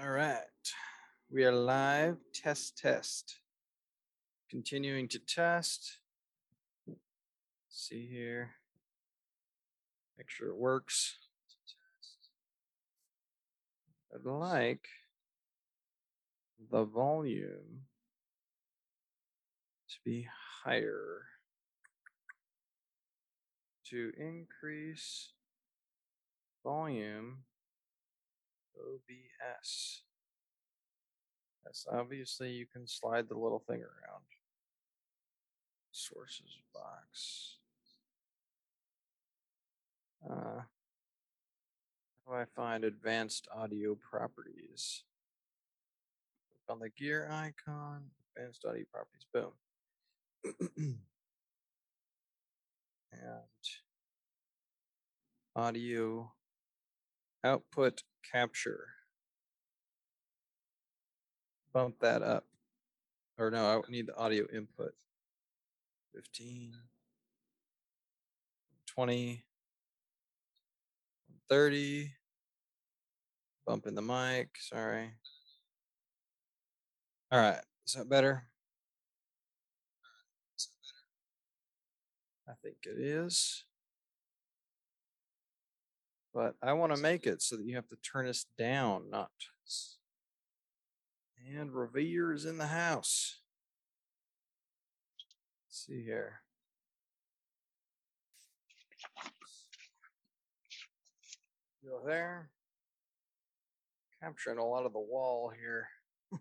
All right. We are live. Test, test. Continuing to test. Let's see here. Make sure it works. I'd like the volume to be higher to increase volume OBS. Yes, obviously you can slide the little thing around. Sources box. Uh, how do I find advanced audio properties? Click on the gear icon, advanced audio properties, boom. and audio output capture. Bump that up. Or no, I need the audio input. 15, 20, 30. Bump in the mic. Sorry. All right. Is that better? I think it is. But I want to make it so that you have to turn us down, not. And Revere is in the house. Let's see here. Go there. Capturing a lot of the wall here.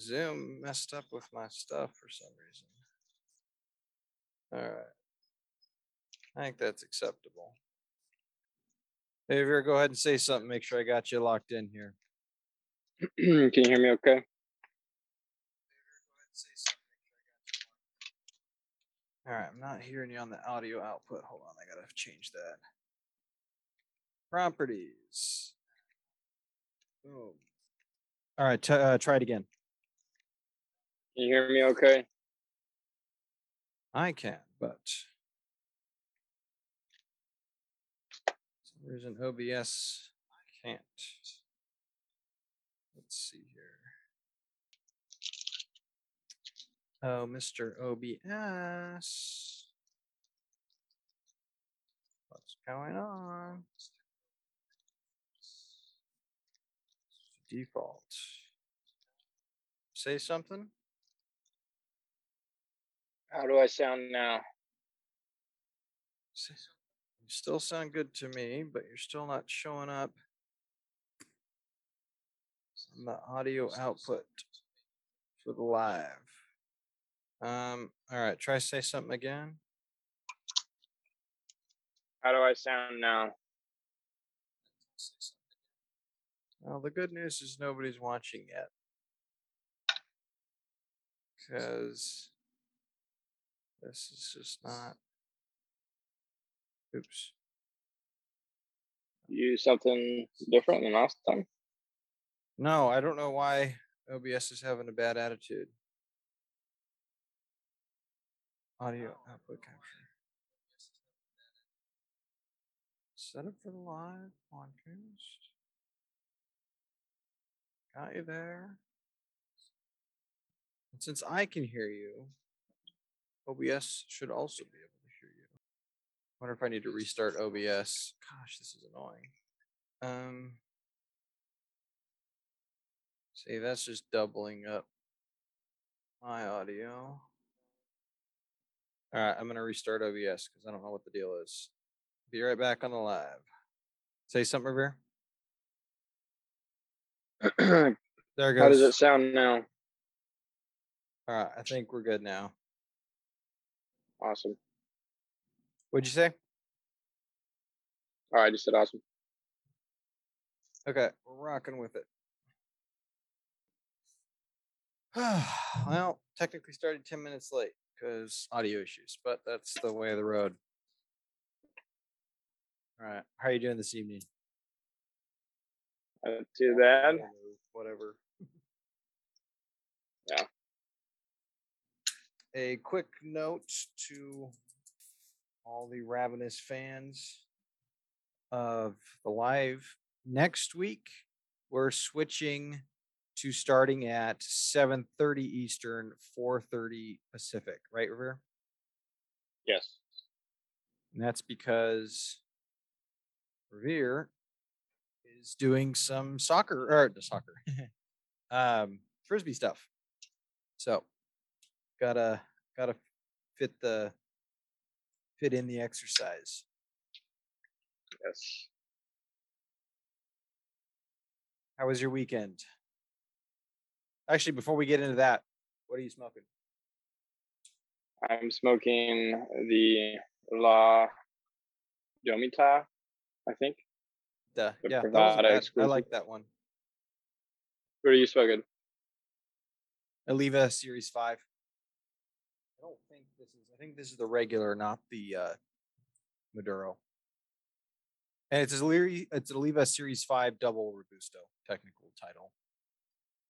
Zoom messed up with my stuff for some reason. All right. I think that's acceptable. Vera, go ahead and say something. Make sure I got you locked in here. Can you hear me okay? All right, I'm not hearing you on the audio output. Hold on, I gotta change that. Properties. Boom. All right, t- uh, try it again. Can you hear me okay? I can, but some reason OBS I can't. Let's see here. Oh, Mr. OBS. What's going on? Default. Say something. How do I sound now? Say something. You still sound good to me, but you're still not showing up on the audio output for the live. Um, all right, try say something again. How do I sound now? Well, the good news is nobody's watching yet. Because this is just not. Oops. Use something different than last time? No, I don't know why OBS is having a bad attitude. Audio oh. output capture. Set up for the live podcast. Got you there. And since I can hear you, OBS should also be able to hear you. Wonder if I need to restart OBS. Gosh, this is annoying. Um, see, that's just doubling up my audio. All right, I'm gonna restart OBS because I don't know what the deal is. Be right back on the live. Say something, Revere. There it goes. How does it sound now? All right, I think we're good now. Awesome. What'd you say? All right, I just said awesome. Okay, we're rocking with it. well, technically started 10 minutes late because audio issues, but that's the way of the road. All right, how are you doing this evening? Not too bad. Whatever. Yeah. A quick note to all the ravenous fans of the live next week. we're switching to starting at 7:30 Eastern, 4:30 Pacific, right, Revere? Yes. And that's because Revere is doing some soccer or the soccer, um, frisbee stuff. So gotta gotta fit the fit in the exercise. Yes. How was your weekend? Actually, before we get into that, what are you smoking? I'm smoking the La Domita, I think. The yeah, I like that one. What are you smoking? Oliva Series 5 think this is the regular, not the uh, Maduro. And it's a Leary, it's a Oliva Series Five Double Robusto technical title.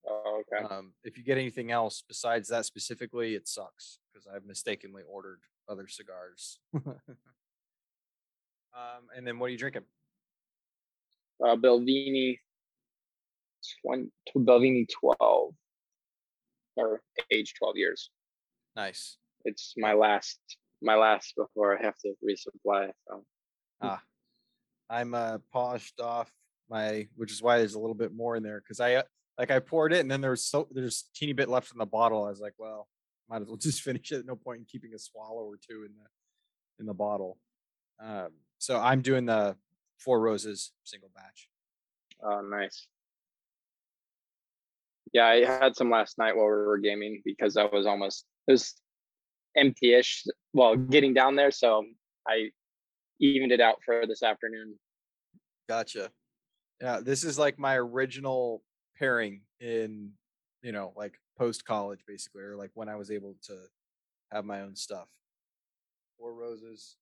Oh, okay. Um, if you get anything else besides that specifically, it sucks because I've mistakenly ordered other cigars. um, and then what are you drinking? Uh, Balvenie, 20, Balvenie 12, or age 12 years. Nice. It's my last, my last before I have to resupply. So Ah, I'm uh polished off my, which is why there's a little bit more in there because I uh, like I poured it and then there's so there's teeny bit left in the bottle. I was like, well, might as well just finish it. No point in keeping a swallow or two in the in the bottle. Um, so I'm doing the four roses single batch. Oh, nice. Yeah, I had some last night while we were gaming because I was almost it was empty-ish. Well, getting down there, so I evened it out for this afternoon. Gotcha. Yeah, this is like my original pairing in, you know, like post college basically, or like when I was able to have my own stuff. Four roses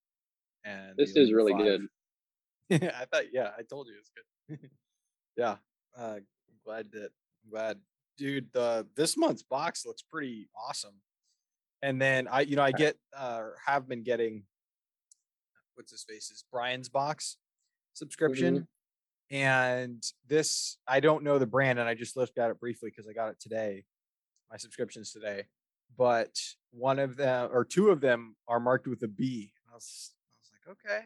and This is really Five. good. I thought, yeah, I told you it's good. yeah, uh, glad that I'm glad, dude. The this month's box looks pretty awesome. And then I, you know, I get uh, have been getting what's his face is Brian's box subscription, and this I don't know the brand, and I just looked at it briefly because I got it today. My subscriptions today, but one of them or two of them are marked with a B. I was, I was like, okay,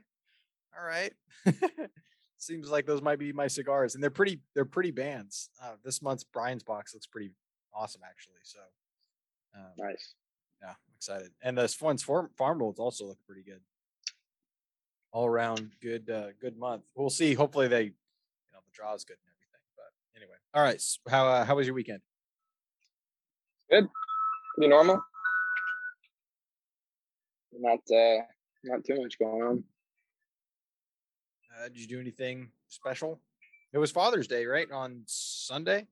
all right. Seems like those might be my cigars, and they're pretty. They're pretty bands. Uh, this month's Brian's box looks pretty awesome, actually. So, um, Nice. Yeah, I'm excited. And this one's farm farm rolls also look pretty good. All around good, uh, good month. We'll see. Hopefully they, you know, the draw is good and everything. But anyway, all right. s- How uh, how was your weekend? Good, pretty normal. Not uh not too much going on. Uh, did you do anything special? It was Father's Day, right? On Sunday.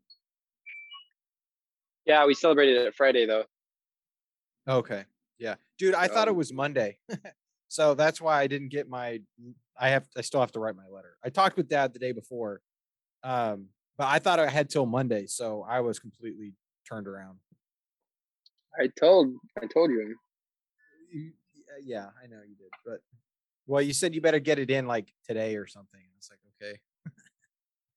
Yeah, we celebrated it Friday though. Okay. Yeah. Dude, I thought it Um, was Monday. so that's why I didn't get my I have I still have to write my letter. I talked with dad the day before. Um, but I thought I had till Monday, so I was completely turned around. I told I told you. You- Yeah, I know you did. But well, you said you better get it in like today or something. It's like, okay.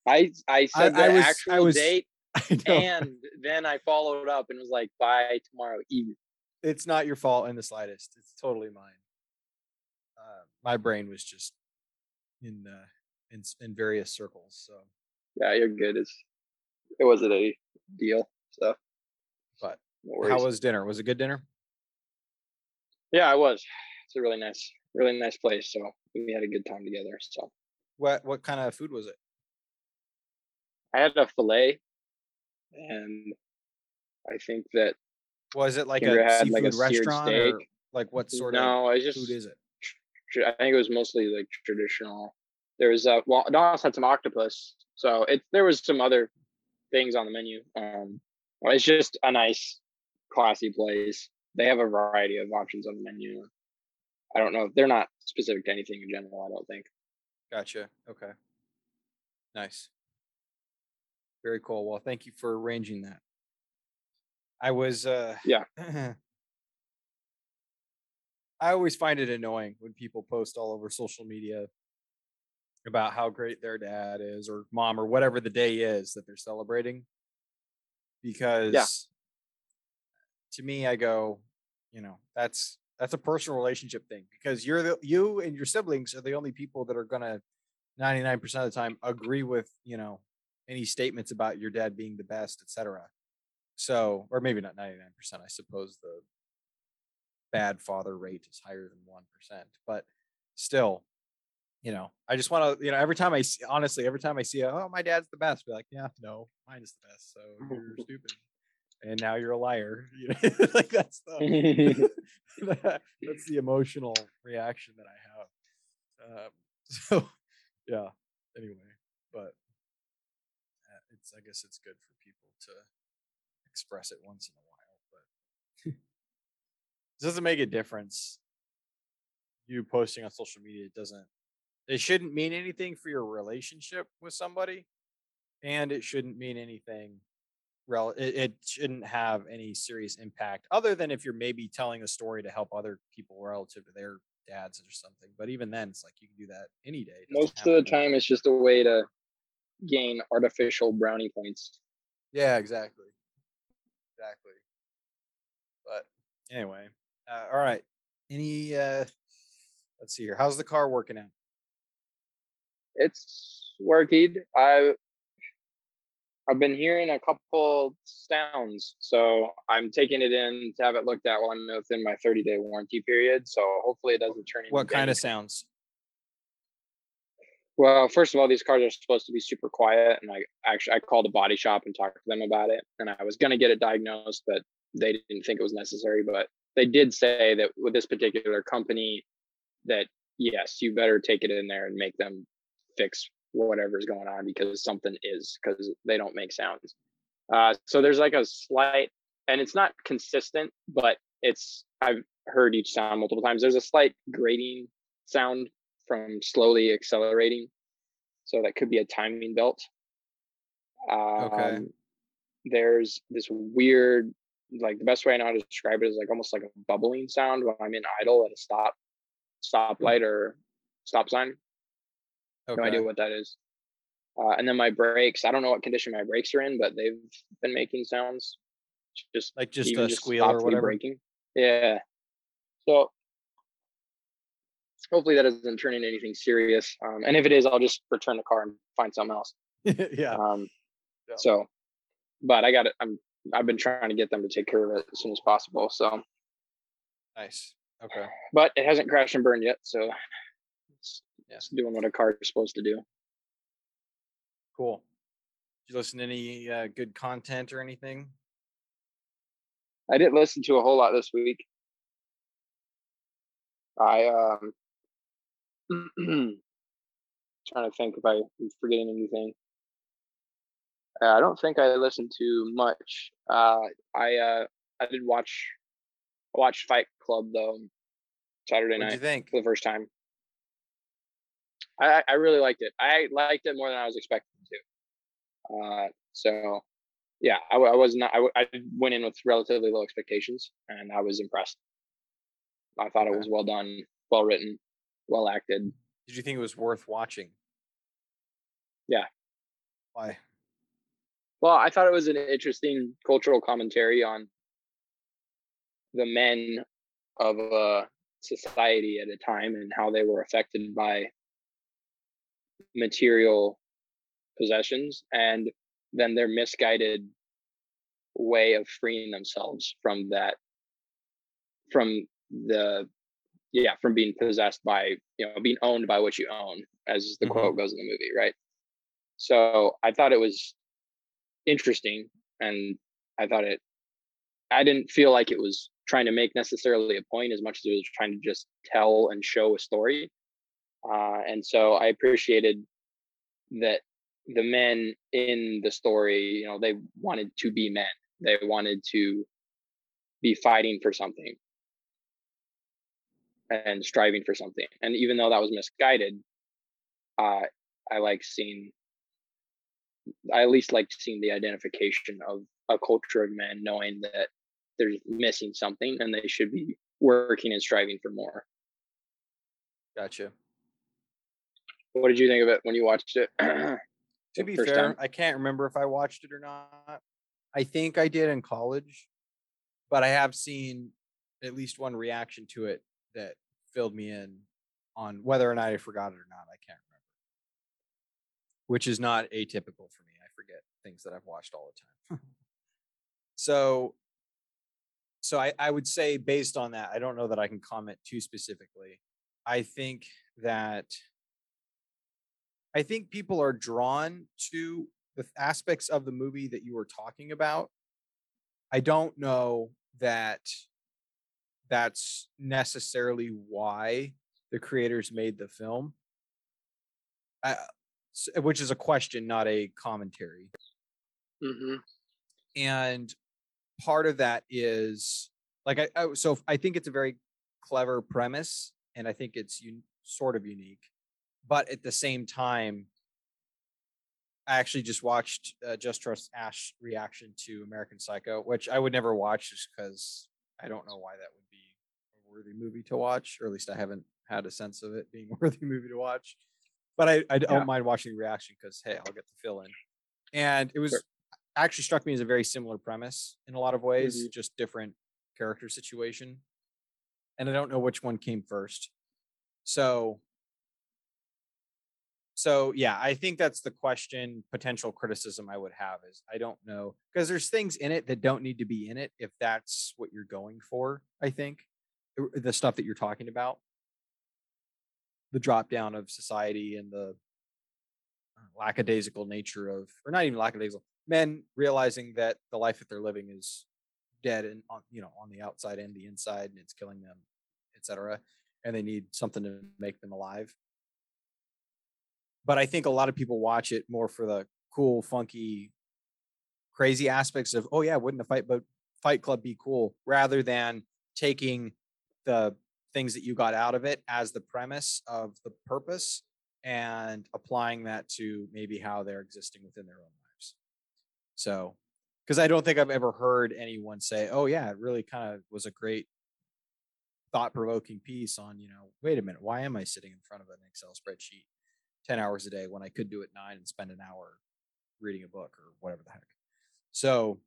I I said I the was- I actual was- date I and then I followed up and was like by tomorrow evening. It's not your fault in the slightest. It's totally mine. Uh, my brain was just in uh, in in various circles. So Yeah, you're good. It's it wasn't a deal. So But no how was dinner? Was it good dinner? yeah, I was. It's a really nice, really nice place. So we had a good time together. So What what kind of food was it? I had a fillet, and I think that Was it like a had, seafood like, a restaurant or steak. like what sort of no, I just food is it? I think it was mostly like traditional. There was uh well Donald's had some octopus. So it there was some other things on the menu. Um well, it's just a nice classy place. They have a variety of options on the menu. I don't know. They're not specific to anything in general, I don't think. Gotcha. Okay. Nice. Very cool. Well, thank you for arranging that. I was uh Yeah. I always find it annoying when people post all over social media about how great their dad is or mom or whatever the day is that they're celebrating. Because to me, I go, you know, that's that's a personal relationship thing because you're the you and your siblings are the only people that are gonna 99% of the time agree with, you know, any statements about your dad being the best, etc. So, or maybe not 99%, I suppose the bad father rate is higher than 1%, but still, you know, I just want to, you know, every time I see, honestly, every time I see, oh, my dad's the best, be like, yeah, no, mine is the best. So you're stupid. And now you're a liar. You know, like that's the, that's the emotional reaction that I have. Um, so yeah, anyway, but uh, it's, I guess it's good for people to express it once in a while, but it doesn't make a difference. You posting on social media it doesn't it shouldn't mean anything for your relationship with somebody and it shouldn't mean anything rel it, it shouldn't have any serious impact other than if you're maybe telling a story to help other people relative to their dads or something but even then it's like you can do that any day Most of the time, it's just a way to gain artificial brownie points. yeah exactly exactly but anyway uh, all right any uh let's see here how's the car working out It's working. I I've been hearing a couple sounds, so I'm taking it in to have it looked at while I'm within my 30 day warranty period. So hopefully it doesn't turn into what kind of sounds Well, first of all, these cars are supposed to be super quiet, and I actually I called a body shop and talked to them about it, and I was gonna get it diagnosed, but they didn't think it was necessary. But they did say that with this particular company, that yes, you better take it in there and make them fix whatever's going on because something is because they don't make sounds. Uh, so there's like a slight, and it's not consistent, but it's I've heard each sound multiple times. There's a slight grating sound from slowly accelerating, so that could be a timing belt. Okay. Um, There's this weird, like the best way I know how to describe it is like almost like a bubbling sound when I'm in idle at a stop, stoplight or stop sign. okay No idea what that is. Uh, and then my brakes, I don't know what condition my brakes are in, but they've been making sounds. Just like just a squeal or whatever Braking. Yeah. So hopefully that doesn't turn into anything serious. Um, and if it is, I'll just return the car and find something else. yeah Um, Yeah. So, but I got it. I'm I've been trying to get them to take care of it as soon as possible. So, nice okay but it hasn't crashed and burned yet. So, it's, Yeah. it's doing what a car is supposed to do. Cool. Did you listen to any uh, good content or anything? I didn't listen to a whole lot this week. I um trying to think if I- I'm forgetting anything. Uh, I don't think I listened to much. Uh, I uh, I did watch I watched Fight Club though Saturday What'd night you think? for the first time. I I really liked it. I liked it more than I was expecting to. Uh, so yeah, I was not. I, I went in with relatively low expectations, and I was impressed. I thought it was well done, well written, well acted. Did you think it was worth watching? Yeah. Why? Well, I thought it was an interesting cultural commentary on the men of a society at a time and how they were affected by material possessions and then their misguided way of freeing themselves from that from the yeah from being possessed by you know being owned by what you own as the Mhm. quote goes in the movie right? So i thought it was interesting and i thought it i didn't feel like it was trying to make necessarily a point as much as it was trying to just tell and show a story. Uh, and so i appreciated that the men in the story you know they wanted to be men. They wanted to be fighting for something and striving for something and even though that was misguided uh, i like seeing I at least like seeing the identification of a culture of men knowing that they're missing something and they should be working and striving for more. Gotcha. What did you think of it when you watched it? to be fair, time? I can't remember if I watched it or not. I think I did in college, but I have seen at least one reaction to it that filled me in on whether or not I forgot it or not. I can't remember, which is not atypical for me. I forget things that I've watched all the time. so, so I, I would say based on that, I don't know that I can comment too specifically. I think that I think people are drawn to the aspects of the movie that you were talking about. I don't know that that's necessarily why the creators made the film. S- which is a question, not a commentary. hmm And part of that is like I, I so I think it's a very clever premise, and I think it's un, sort of unique. But at the same time, I actually just watched uh, Just Trust Ash reaction to American Psycho, which I would never watch just because I don't know why that would worthy movie to watch, or at least I haven't had a sense of it being a worthy movie to watch. But I, I don't Yeah. mind watching the reaction because hey, I'll get the fill in. And it was actually struck me as a very similar premise in a lot of ways, mm-hmm. just different character situation. And I don't know which one came first. So so yeah, I think that's the question, potential criticism I would have is I don't know because there's things in it that don't need to be in it if that's what you're going for. I think the stuff that you're talking about, the drop down of society and the uh, lackadaisical nature of, or not even lackadaisical, men realizing that the life that they're living is dead and on you know on the outside and the inside and it's killing them, etc. And they need something to make them alive but I think a lot of people watch it more for the cool, funky, crazy aspects of, oh yeah, wouldn't a fight but Fight Club be cool, rather than taking the things that you got out of it as the premise of the purpose and applying that to maybe how they're existing within their own lives. So, because I don't think I've ever heard anyone say, oh yeah, it really kind of was a great thought provoking piece on, you know, wait a minute, why am I sitting in front of an Excel spreadsheet 10 hours a day when I could do it nine and spend an hour reading a book or whatever the heck. So,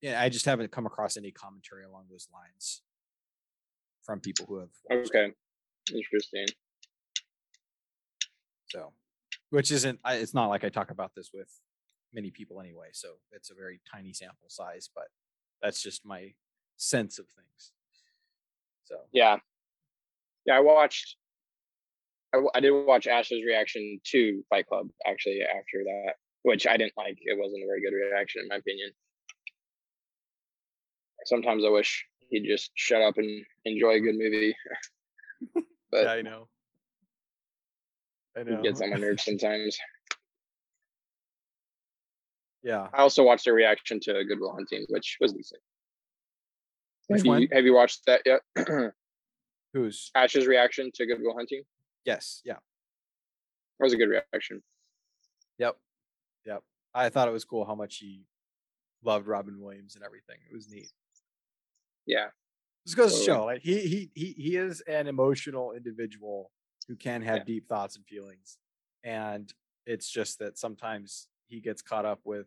yeah, I just haven't come across any commentary along those lines from people who have. Okay. Interesting. So, which isn't, I, it's not like I talk about this with many people anyway. So it's a very tiny sample size, but that's just my sense of things. So, Yeah. Yeah, I watched. I, I did watch Ash's reaction to Fight Club actually after that, which I didn't like. It wasn't a very good reaction in my opinion. Sometimes I wish he'd just shut up and enjoy a good movie. but yeah, I know. I know. it gets on my nerves sometimes. yeah. I also watched a reaction to Good Will Hunting, which was decent. Which have one? You, have you watched that yet? Who's? Ash's reaction to Good Will Hunting Yes. Yeah. That was a good reaction. Yep. Yep. I thought it was cool how much he loved Robin Williams and everything. It was neat. Yeah, This goes to show, like he he he he is an emotional individual who can have Yeah. deep thoughts and feelings, and it's just that sometimes he gets caught up with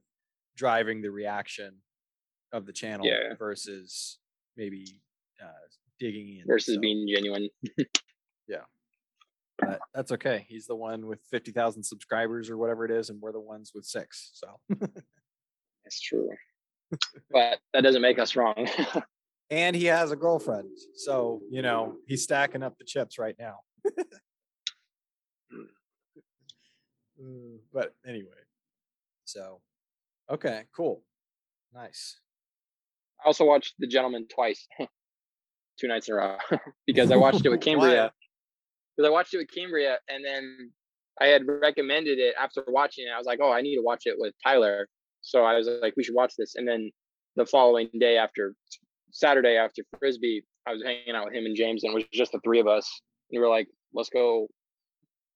driving the reaction of the channel Yeah. versus maybe uh, digging in. versus So, being genuine. Yeah. But that's okay. He's the one with fifty thousand subscribers or whatever it is, and we're the ones with six. So. That's true. but that doesn't make us wrong. and he has a girlfriend. So, you know, he's stacking up the chips right now. Mm, but anyway, so okay, cool. Nice. I also watched The Gentlemen twice, two nights in a row, because I watched it with Cambria. Because I watched it with Cambria, and then I had recommended it after watching it. I was like, "Oh, I need to watch it with Tyler." So I was like, "We should watch this." And then the following day, after Saturday after Frisbee, I was hanging out with him and James, and it was just the three of us. And we were like, "Let's go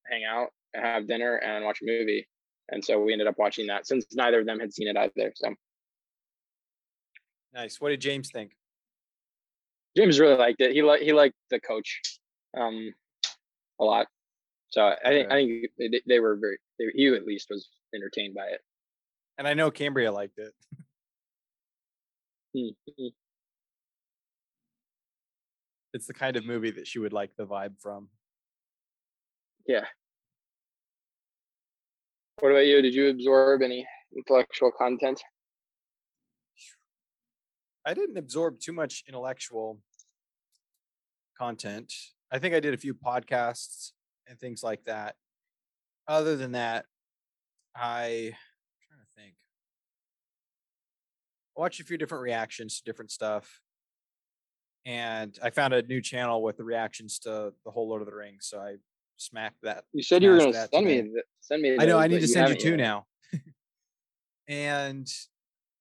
hang out and have dinner and watch a movie." And so we ended up watching that since neither of them had seen it either. So Nice. What did James think? James really liked it. He liked he liked the coach um a lot. So I think I think they, they were very. They, he at least was entertained by it. And I know Cambria liked it. It's the kind of movie that she would like the vibe from. Yeah. What about you? Did you absorb any intellectual content? I didn't absorb too much intellectual content. I think I did a few podcasts and things like that. Other than that, I I'm trying to think. I watched a few different reactions to different stuff. And I found a new channel with the reactions to the whole Lord of the Rings. So I smacked that. You said you were going to send me. The, send me. I know. I need to send you two yet. now. and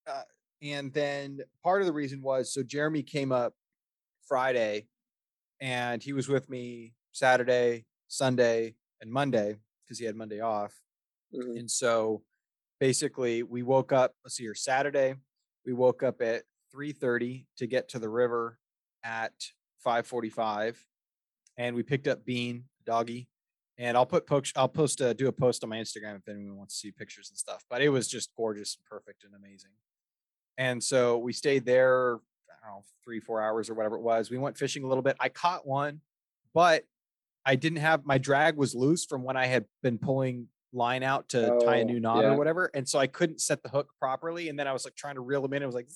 uh, and then part of the reason was so Jeremy came up Friday, and he was with me Saturday, Sunday, and Monday because he had Monday off. Mhm. And so basically we woke up, let's see here, Saturday, we woke up at 3:30 to get to the river at 5:45 and we picked up Bean, doggy. And I'll put post I'll post uh, do a post on my Instagram if anyone wants to see pictures and stuff. But it was just gorgeous and perfect and amazing. And so we stayed there, I don't know, three, four hours or whatever it was. We went fishing a little bit. I caught one, but I didn't have my drag was loose from when I had been pulling line out to tie a Oh, new knot yeah. or whatever. And so I couldn't set the hook properly. And then I was like trying to reel him in. It was like.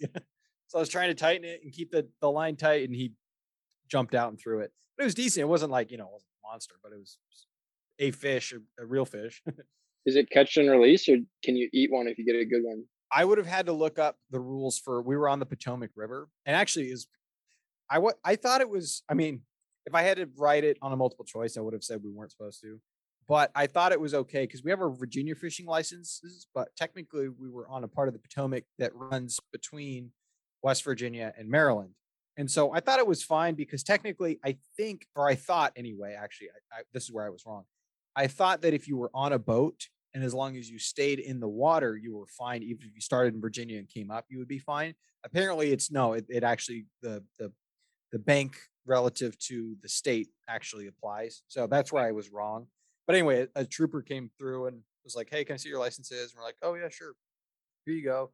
so I was trying to tighten it and keep the, the line tight. And he jumped out and threw it. But it was decent. It wasn't like, you know, it wasn't a monster, but it was a fish, a, a real fish. Is it catch and release, or can you eat one if you get a good one? I would have had to look up the rules for we were on the Potomac River and actually is I what I thought it was I mean if I had to write it on a multiple choice I would have said we weren't supposed to but I thought it was okay because we have our Virginia fishing licenses but technically we were on a part of the Potomac that runs between West Virginia and Maryland and so I thought it was fine because technically I think or I thought anyway actually I, I, this is where I was wrong I thought that if you were on a boat and as long as you stayed in the water, you were fine. Even if you started in Virginia and came up, you would be fine. Apparently, it's no. It, it actually the the the bank relative to the state actually applies. So that's where I was wrong. But anyway, a, a trooper came through and was like, "Hey, can I see your licenses?" And we're like, "Oh yeah, sure. Here you go."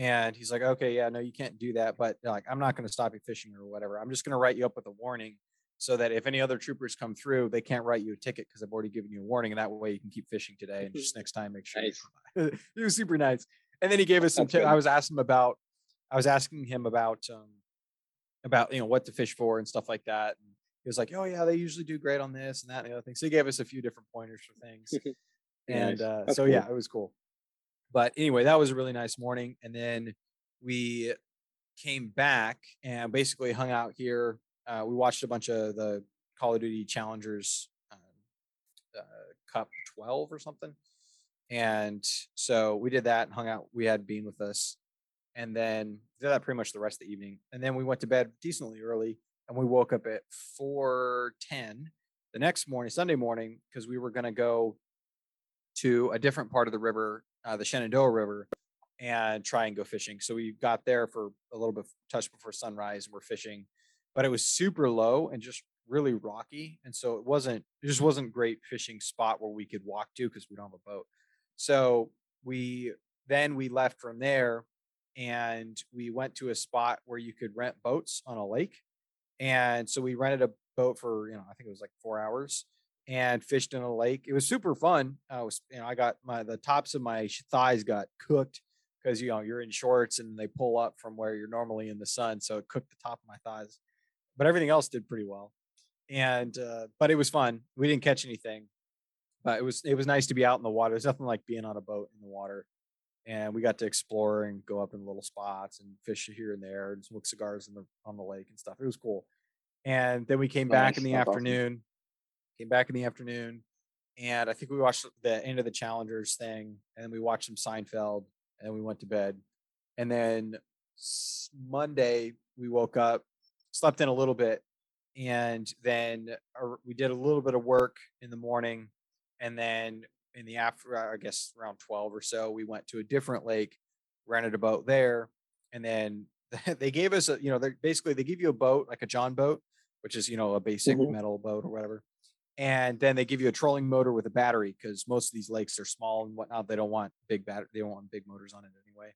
And he's like, "Okay, yeah, no, you can't do that. But like, I'm not going to stop you fishing or whatever. I'm just going to write you up with a warning." So that if any other troopers come through, they can't write you a ticket because I've already given you a warning, and that way you can keep fishing today. And just next time, make sure. Nice. he was super nice. And then he gave us some. That's T- I was asking him about. I was asking him about um, about you know what to fish for and stuff like that. And he was like, "Oh yeah, they usually do great on this and that and the other thing." So he gave us a few different pointers for things. and uh, so cool. yeah, it was cool. But anyway, that was a really nice morning. And then we came back and basically hung out here. Uh, we watched a bunch of the Call of Duty Challengers um, uh, Cup 12 or something. And so we did that and hung out. We had Bean with us. And then did that pretty much the rest of the evening. And then we went to bed decently early and we woke up at 4:10 the next morning, Sunday morning, because we were going to go to a different part of the river, uh, the Shenandoah River, and try and go fishing. So we got there for a little bit touch before sunrise and we're fishing, but it was super low and just really rocky. And so it wasn't, it just wasn't great fishing spot where we could walk to because we don't have a boat. So we then we left from there and we went to a spot where you could rent boats on a lake. And so we rented a boat for, you know, I think it was like four hours and fished in a lake. It was super fun. I was, you know, I got my, the tops of my thighs got cooked because, you know, you're in shorts and they pull up from where you're normally in the sun. So it cooked the top of my thighs, but everything else did pretty well. And, uh, but it was fun. We didn't catch anything, but it was, it was nice to be out in the water. There's nothing like being on a boat in the water. And we got to explore and go up in little spots and fish here and there and smoke cigars in the, on the lake and stuff. It was cool. And then we came back in the that's awesome. Came back in the afternoon, and I think we watched the end of the Challengers thing, and then we watched some Seinfeld, and then we went to bed. And then Monday we woke up, slept in a little bit, and then we did a little bit of work in the morning, and then in the after, I guess around twelve or so, we went to a different lake, rented a boat there, and then they gave us a, you know, they basically they give you a boat like a John boat, which is you know a basic Mhm. metal boat or whatever and then they give you a trolling motor with a battery because most of these lakes are small and whatnot. They don't want big battery. They don't want big motors on it anyway.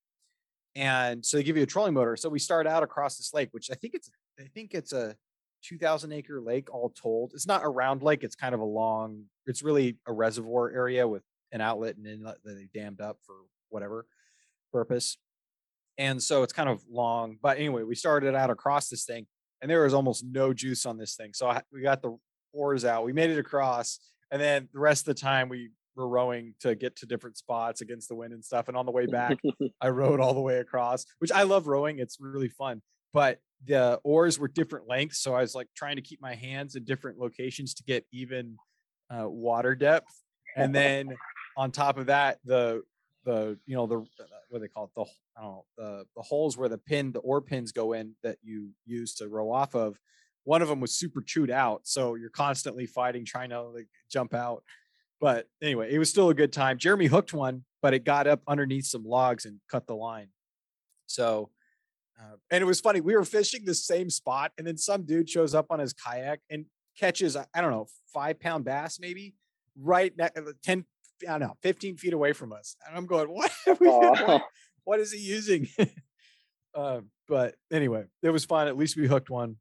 And so they give you a trolling motor. So we start out across this lake, which I think it's I think it's a 2,000 acre lake all told. It's not a round lake. It's kind of a long. It's really a reservoir area with an outlet and inlet that they dammed up for whatever purpose. And so it's kind of long. But anyway, we started out across this thing, and there was almost no juice on this thing. So I, we got the oars out. We made it across, and then the rest of the time we were rowing to get to different spots against the wind and stuff. And on the way back, I rowed all the way across, which I love rowing. It's really fun. But the oars were different lengths, so I was like trying to keep my hands in different locations to get even uh, water depth. And then on top of that, the the you know the what do they call it the I don't know the the holes where the pin the oar pins go in that you use to row off of one of them was super chewed out so you're constantly fighting trying to like jump out. But anyway it was still a good time. Jeremy hooked one but it got up underneath some logs and cut the line. So uh, and it was funny we were fishing the same spot and then some dude shows up on his kayak and catches i don't know five pound bass maybe right ne- 10 i don't know 15 feet away from us. And i'm going what, what, what is he using? Uh, but anyway it was fun. At least we hooked one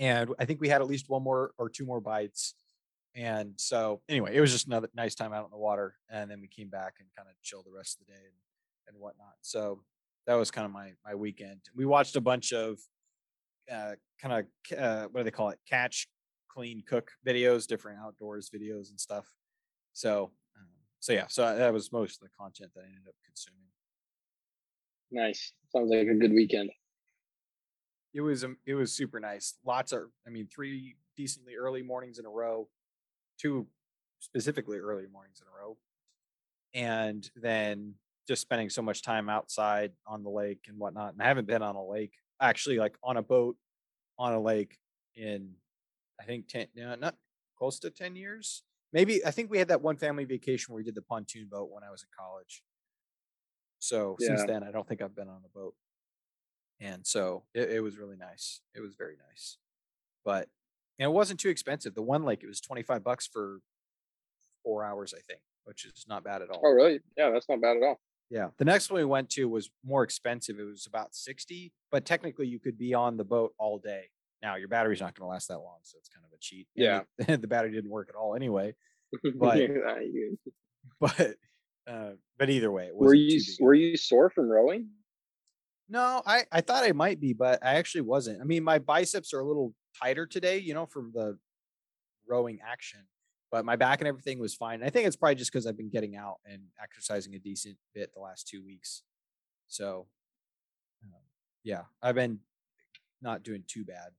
and I think we had at least one more or two more bites. And so anyway, it was just another nice time out in the water. And then we came back and kind of chilled the rest of the day and, and whatnot. So that was kind of my my weekend. We watched a bunch of uh, kind of uh, what do they call it? Catch, clean, cook videos, different outdoors videos and stuff. So um, so yeah, so that was most of the content that I ended up consuming. Nice. Sounds like a good weekend it was um, it was super nice. Lots of, I mean, three decently early mornings in a row, two specifically early mornings in a row, and then just spending so much time outside on the lake and whatnot. And I haven't been on a lake actually, like on a boat on a lake in, I think ten, no, not close to ten years. Maybe I think we had that one family vacation where we did the pontoon boat when I was in college. So yeah. since then, I don't think I've been on a boat and so it, it was really nice. It was very nice, but and it wasn't too expensive. The one lake it was twenty five bucks for four hours, I think, which is not bad at all. Oh, really? Yeah, that's not bad at all. Yeah. The next one we went to was more expensive. It was about 60, but technically you could be on the boat all day. Now your battery's not going to last that long, so it's kind of a cheat. Yeah. The, battery didn't work at all anyway. But but uh, but either way, were you were you sore from rowing? No, I, I thought I might be, but I actually wasn't. I mean, my biceps are a little tighter today, you know, from the rowing action, but my back and everything was fine. I think it's probably just because I've been getting out and exercising a decent bit the last two weeks. So, um, yeah, I've been not doing too bad.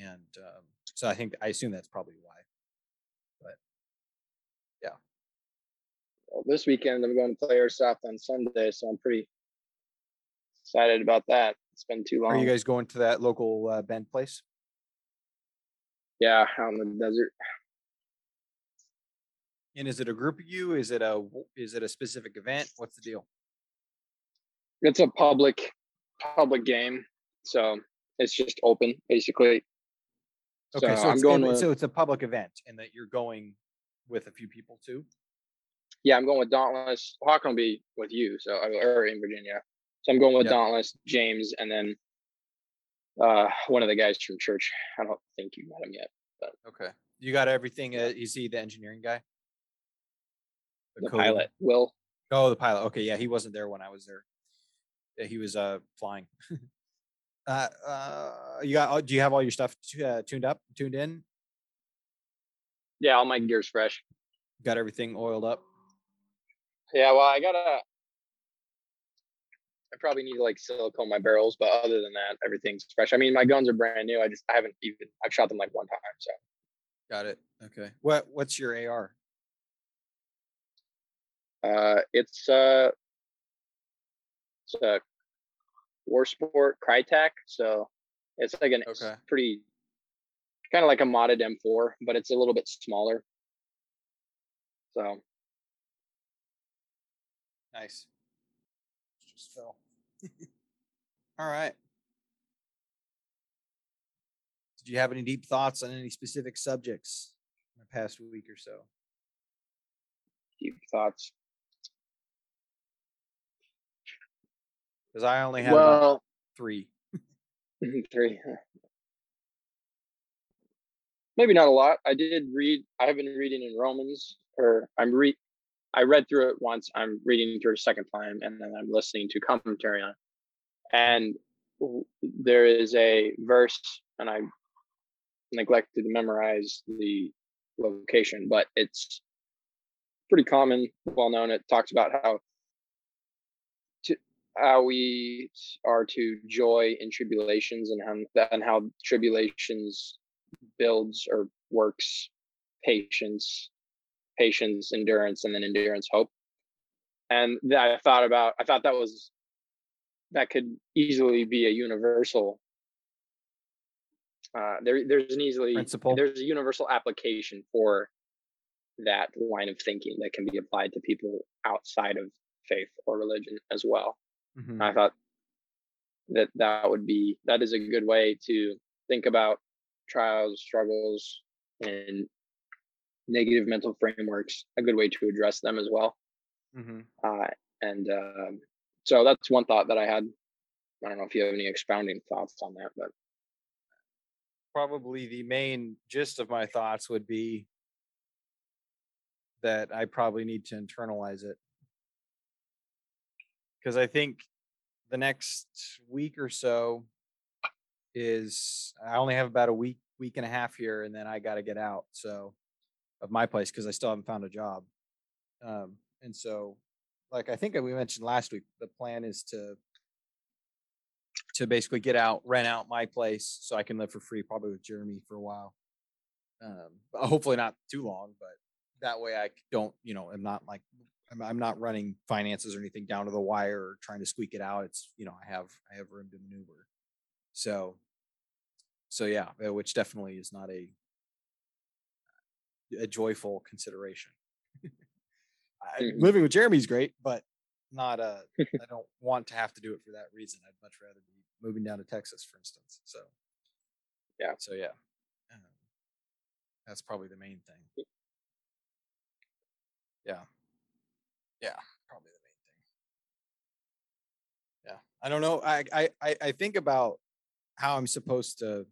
And um, so I think, I assume that's probably why. But yeah. Well, this weekend, I'm going to play Airsoft on Sunday. So I'm pretty excited about that. It's been too long. Are you guys going to that local uh, band place? Yeah, out in the desert. And is it a group of you? Is it a is it a specific event? What's the deal? It's a public public game, so it's just open basically. Okay, so, so I'm going. With, so it's a public event, and that you're going with a few people too. Yeah, I'm going with Dauntless. Hawk will be with you, so or in Virginia. So I'm going with yep. Dauntless, James, and then uh, one of the guys from church. I don't think you met him yet, but okay. You got everything. Uh, is he the engineering guy? The, the pilot, Will. Oh, the pilot. Okay, yeah, he wasn't there when I was there. He was uh flying. uh, uh, you got? Do you have all your stuff t- uh, tuned up, tuned in? Yeah, all my gear's fresh. Got everything oiled up. Yeah, well, I gotta I probably need to like silicone my barrels, but other than that, everything's fresh. I mean, my guns are brand new. I just I haven't even I've shot them like one time. So got it. Okay. What what's your AR? Uh, it's uh, it's a War Sport Krytac. So it's like an okay. pretty kind of like a modded M4, but it's a little bit smaller. So nice. Just fell. All right. Did you have any deep thoughts on any specific subjects? In the past week or so? Deep thoughts. Because I only have Well, three. three. Maybe not a lot. I did read. I have been reading in Romans, or I'm re. I read through it once. I'm reading through it a second time, and then I'm listening to commentary on it. And there is a verse, and I neglected to memorize the location, but it's pretty common, well known. It talks about how to how we are to joy in tribulations and how and how tribulations builds or works patience, patience, endurance, and then endurance, hope. And that I thought about, I thought that was that could easily be a universal. Uh, there, there's an easily Principle. there's a universal application for that line of thinking that can be applied to people outside of faith or religion as well. Mhm. I thought that that would be that is a good way to think about trials, struggles, and negative mental frameworks. A good way to address them as well. Mhm. Uh, and um, so that's one thought that I had. I don't know if you have any expounding thoughts on that, but Probably the main gist of my thoughts would be that I probably need to internalize it. Because I think the next week or so is I only have about a week, week and a half here, and then I got to get out. So of my place because I still haven't found a job. Um, and so, like I think we mentioned last week, the plan is to to basically get out, rent out my place so I can live for free, probably with Jeremy for a while. Um, hopefully not too long, but that way I don't, you know, I'm not like I'm, I'm not running finances or anything down to the wire or trying to squeak it out. It's you know I have I have room to maneuver. So, so yeah, uh, which definitely is not a a joyful consideration. I, Mhm. Living with Jeremy's great, but not uh I don't want to have to do it for that reason. I'd much rather be moving down to Texas, for instance. So Yeah. So yeah. Um, that's probably the main thing. Yeah. Yeah, probably the main thing. Yeah. I don't know. I I, I think about how I'm supposed to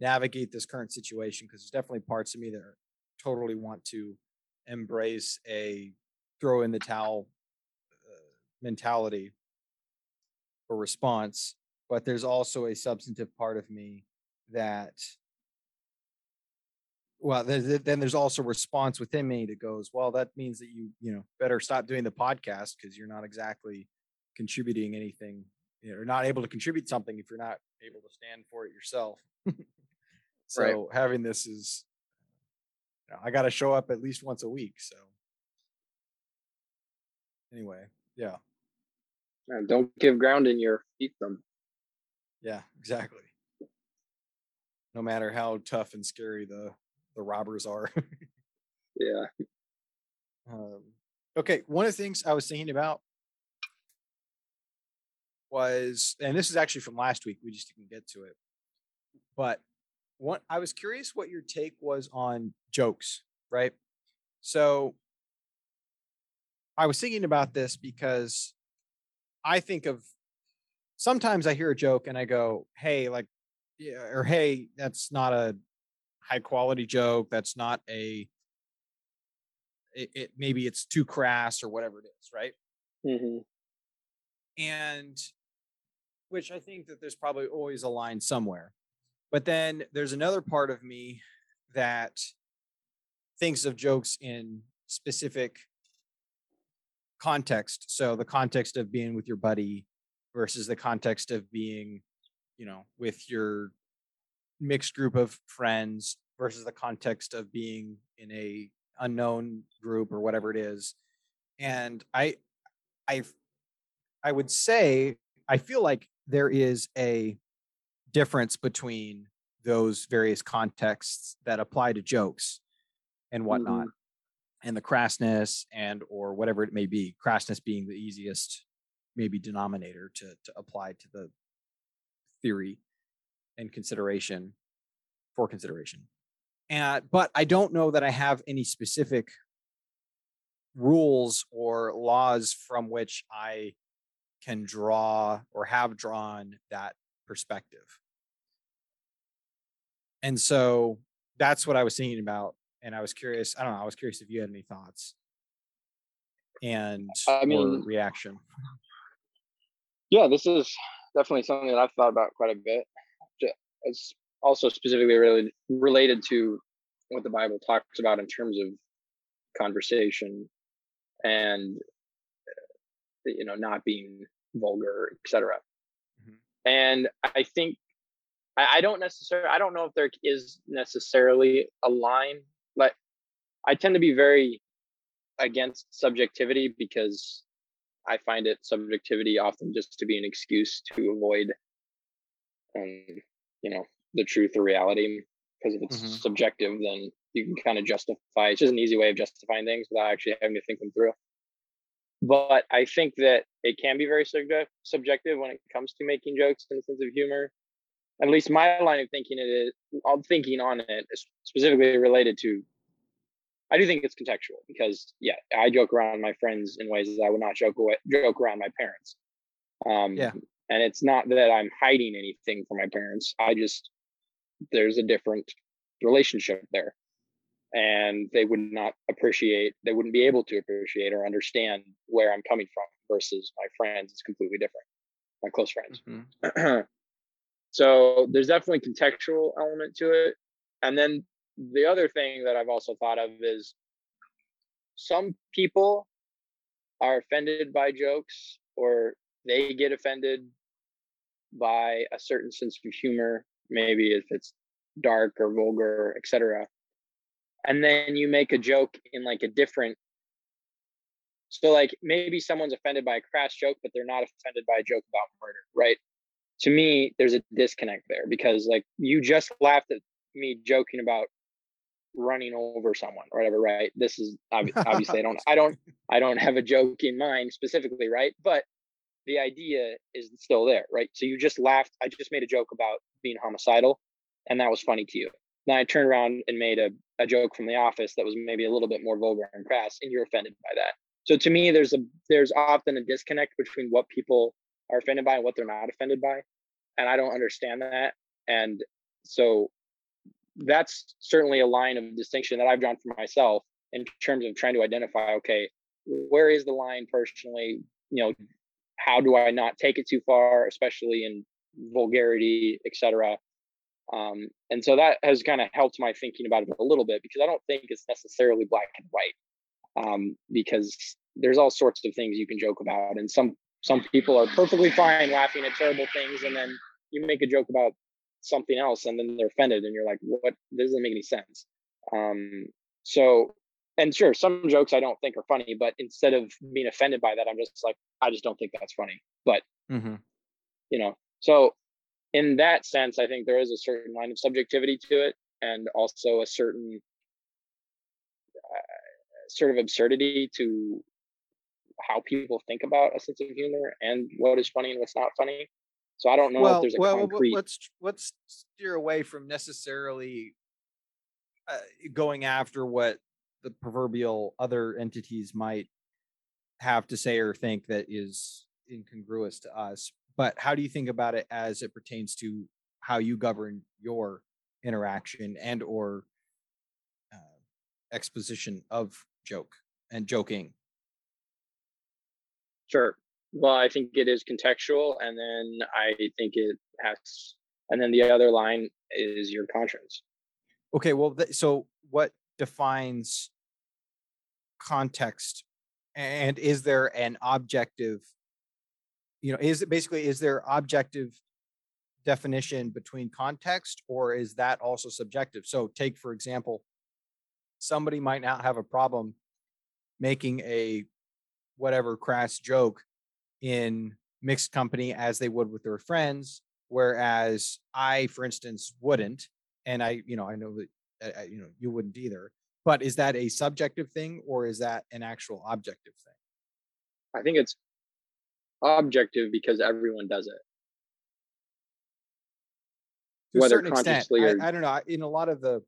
navigate this current situation because there's definitely parts of me that are, totally want to embrace a throw in the towel uh, mentality or response but there's also a substantive part of me that well then there's also response within me that goes well that means that you you know better stop doing the podcast because you're not exactly contributing anything you know, or not able to contribute something if you're not able to stand for it yourself. So having this is you know, i got to show up at least once a week so anyway yeah uh, don't give ground in your feet them. Yeah, exactly. No matter how tough and scary the the robbers are. Yeah. um, okay, one of the things I was thinking about was, and this is actually from last week. We just didn't get to it, but what I was curious what your take was on jokes, right? So I was thinking about this because I think of sometimes I hear a joke and I go, "Hey, like, yeah," or "Hey, that's not a high quality joke. That's not a it, it maybe it's too crass or whatever it is, right?" hmm And which I think that there's probably always a line somewhere. But then there's another part of me that thinks of jokes in specific context. So the context of being with your buddy versus the context of being, you know, with your mixed group of friends versus the context of being in a unknown group or whatever it is. And I I I would say I feel like there is a difference between those various contexts that apply to jokes and whatnot mm-hmm. and the crassness and or whatever it may be crassness being the easiest maybe denominator to to apply to the theory and consideration for consideration and but I don't know that I have any specific rules or laws from which I can draw or have drawn that perspective. And so that's what I was thinking about. And I was curious. I don't know. I was curious if you had any thoughts and I or mean, reaction. yeah, this is definitely something that I've thought about quite a bit. It's also specifically related related to what the Bible talks about in terms of conversation and you know not being vulgar, etc. Mhm. And I think I, I don't necessarily I don't know if there is necessarily a line. Like I tend to be very against subjectivity because I find it subjectivity often just to be an excuse to avoid, um, you know, the truth or reality. Because if it's Mhm. subjective, then you can kind of justify. It's just an easy way of justifying things without actually having to think them through. But I think that it can be very subject, subjective when it comes to making jokes and a sense of humor. At least my line of thinking it is, I'm thinking on it is specifically related to I do think it's contextual because yeah, I joke around my friends in ways that I would not joke away, joke around my parents. Um, Yeah. and it's not that I'm hiding anything from my parents. I just there's a different relationship there, and they would not appreciate, they wouldn't be able to appreciate or understand where I'm coming from versus my friends. It's completely different. My close friends. Mhm. so there's definitely contextual element to it. And then the other thing that i've also thought of is some people are offended by jokes or they get offended by a certain sense of humor maybe if it's dark or vulgar etc and then you make a joke in like a different so like maybe someone's offended by a crass joke but they're not offended by a joke about murder right to me there's a disconnect there because like you just laughed at me joking about running over someone or whatever right? This is obviously i don't i don't i don't have a joke in mind specifically right? But the idea is still there right? So you just laughed i just made a joke about being homicidal and that was funny to you. Then i turned around and made a, a joke from the office that was maybe a little bit more vulgar and crass and you're offended by that. So to me there's a there's often a disconnect between what people are offended by and what they're not offended by and i don't understand that and so that's certainly a line of distinction that i've drawn for myself in terms of trying to identify okay where is the line personally you know how do i not take it too far especially in vulgarity etc um, and so that has kind of helped my thinking about it a little bit because i don't think it's necessarily black and white um, because there's all sorts of things you can joke about and some some people are perfectly fine laughing at terrible things and then you make a joke about something else and then they're offended and you're like what? This doesn't make any sense. Um so and sure some jokes i don't think are funny but instead of being offended by that i'm just like i just don't think that's funny. But Mhm. you know so in that sense i think there is a certain line of subjectivity to it and also a certain uh, sort of absurdity to how people think about a sense of humor and what is funny and what's not funny so i don't know if there's a well, well, concrete let's let's steer away from necessarily uh, going after what the proverbial other entities might have to say or think that is incongruous to us. But how do you think about it as it pertains to how you govern your interaction and or uh, exposition of joke and joking? Sure. Well, I think it is contextual, and then I think it has, and then the other line is your conscience. Okay, well, th- so what defines context, and is there an objective? You know, is it basically is there objective definition between context, or is that also subjective? So, take for example, somebody might not have a problem making a whatever crass joke in mixed company as they would with their friends, whereas I, for instance, wouldn't. And I, you know, I know that uh, you know you wouldn't either. But is that a subjective thing or is that an actual objective thing? I think it's objective because everyone does it. To a Whether certain extent, consciously I, or- I don't know. In a lot of the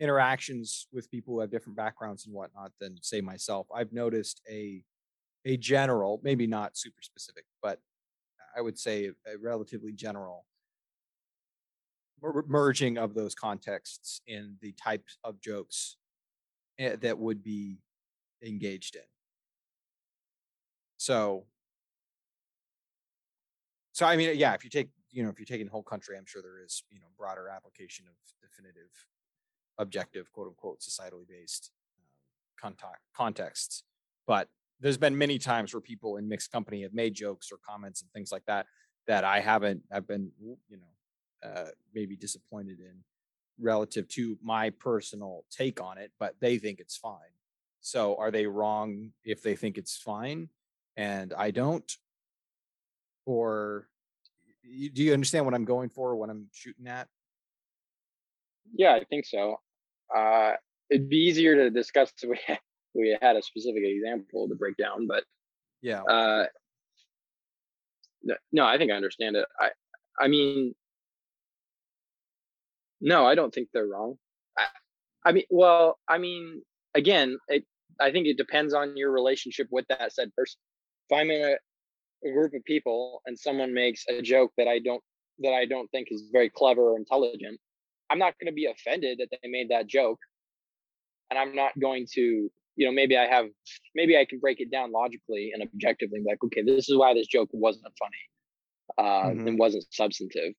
interactions with people who have different backgrounds and whatnot than say myself, I've noticed a a general, maybe not super specific, but I would say a relatively general merging of those contexts in the types of jokes eh, that would be engaged in. So, so I mean, yeah, if you take, you know, if you're taking the whole country, I'm sure there is, you know, broader application of definitive, objective, quote unquote, societally based um, contact contexts. But there's been many times where people in mixed company have made jokes or comments and things like that that I haven't, I've been, you know, uh, maybe disappointed in relative to my personal take on it, but they think it's fine. So are they wrong if they think it's fine and I don't? Or do you understand what I'm going for, what I'm shooting at? Yeah, I think so. Uh, it'd be easier to discuss if we had, we had a specific example to break down, but Yeah. uh, no, I think I understand it. I, I mean, no, I don't think they're wrong. I, I mean, well, I mean, again, it, I think it depends on your relationship with that said person. If I'm in a, a group of people and someone makes a joke that I don't that I don't think is very clever or intelligent, I'm not going to be offended that they made that joke, and I'm not going to, you know, maybe I have, maybe I can break it down logically and objectively, like, okay, this is why this joke wasn't funny, uh, Mhm. and wasn't substantive.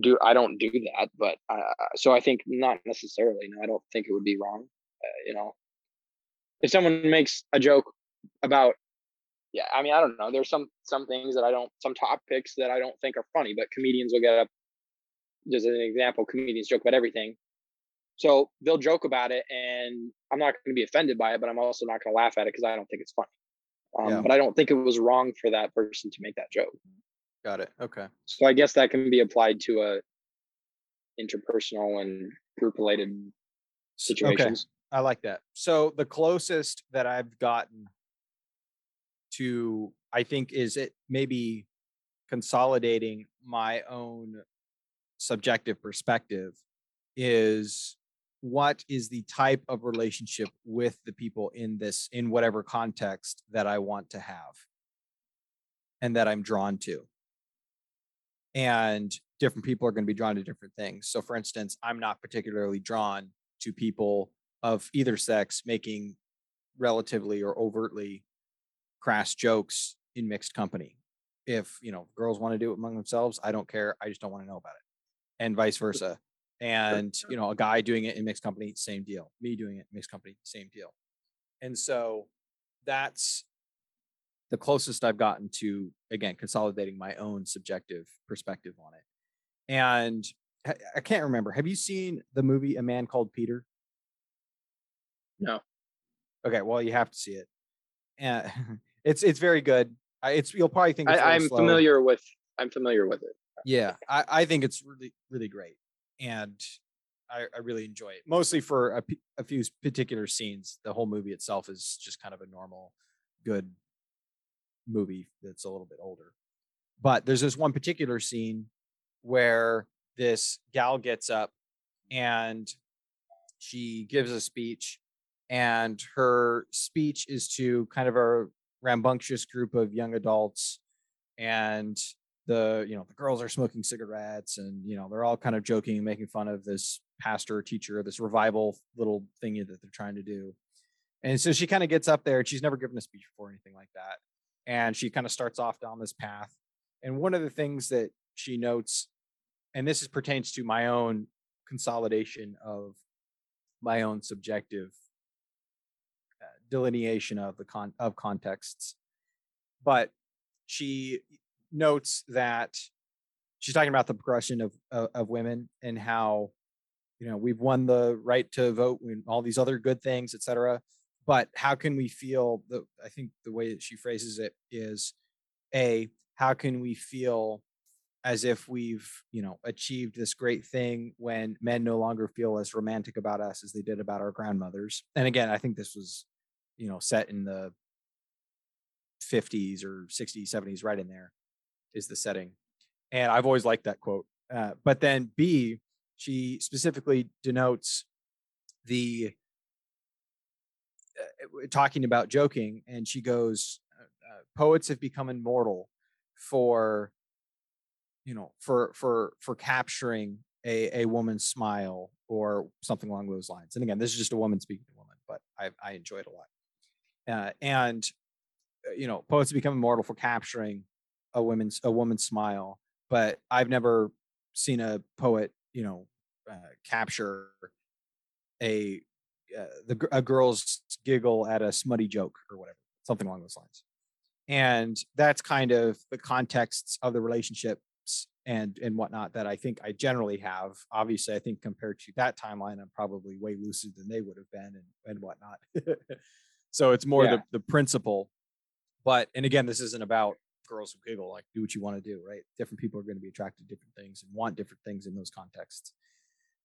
Do I don't do that, but uh, so I think not necessarily. No, I don't think it would be wrong. Uh, you know, if someone makes a joke about yeah i mean i don't know there's some some things that i don't some topics that i don't think are funny but comedians will get up just as an example comedians joke about everything so they'll joke about it and i'm not going to be offended by it but i'm also not going to laugh at it because i don't think it's funny um, Yeah. but i don't think it was wrong for that person to make that joke Got it. Okay. so i guess that can be applied to a interpersonal and group related situations Okay. I like that. So the closest that I've gotten to, I think, is it maybe consolidating my own subjective perspective is what is the type of relationship with the people in this, in whatever context that I want to have and that I'm drawn to. And different people are going to be drawn to different things. So, for instance, I'm not particularly drawn to people of either sex making relatively or overtly crass jokes in mixed company. If, you know, girls want to do it among themselves, I don't care. I just don't want to know about it. And vice versa. And, you know, a guy doing it in mixed company, same deal. Me doing it in mixed company, same deal. And so that's the closest I've gotten to, again, consolidating my own subjective perspective on it. And I can't remember. Have you seen the movie A Man Called Peter? no Okay, well, you have to see it. Eh, and it's it's very good. It's you'll probably think I, i'm slow. familiar with i'm familiar with it Yeah, I, I think it's really really great, and I, I really enjoy it. Mostly for a, a few particular scenes. The whole movie itself is just kind of a normal, good movie that's a little bit older. But there's this one particular scene where this gal gets up and she gives a speech, and her speech is to kind of a rambunctious group of young adults and the you know the girls are smoking cigarettes and you know they're all kind of joking and making fun of this pastor or teacher this revival little thingy that they're trying to do. And so she kind of gets up there and she's never given a speech before or anything like that. And she kind of starts off down this path. And one of the things that she notes and this is pertains to my own consolidation of my own subjective uh, delineation of the con of contexts. But she notes that she's talking about the progression of of, of women and how you know we've won the right to vote and all these other good things etc but how can we feel the i think the way that she phrases it is a how can we feel as if we've you know achieved this great thing when men no longer feel as romantic about us as they did about our grandmothers? And again i think this was you know set in the 50s or 60s 70s right in there is the setting and i've always liked that quote uh, but then b she specifically denotes the uh, talking about joking, and she goes, uh, uh, "Poets have become immortal for, you know, for for for capturing a a woman's smile or something along those lines." And again, this is just a woman speaking to woman, but I I enjoy it a lot. Uh, and uh, you know, poets have become immortal for capturing a woman's a woman's smile, but I've never seen a poet, you know, uh, capture a uh, the a girl's giggle at a smutty joke or whatever, something along those lines. And that's kind of the contexts of the relationships and and whatnot that I think I generally have. Obviously, I think compared to that timeline, I'm probably way looser than they would have been and and whatnot. so it's more Yeah. the the principle. But and again, this isn't about girls who giggle. Like, do what you want to do, right? Different people are going to be attracted to different things and want different things in those contexts.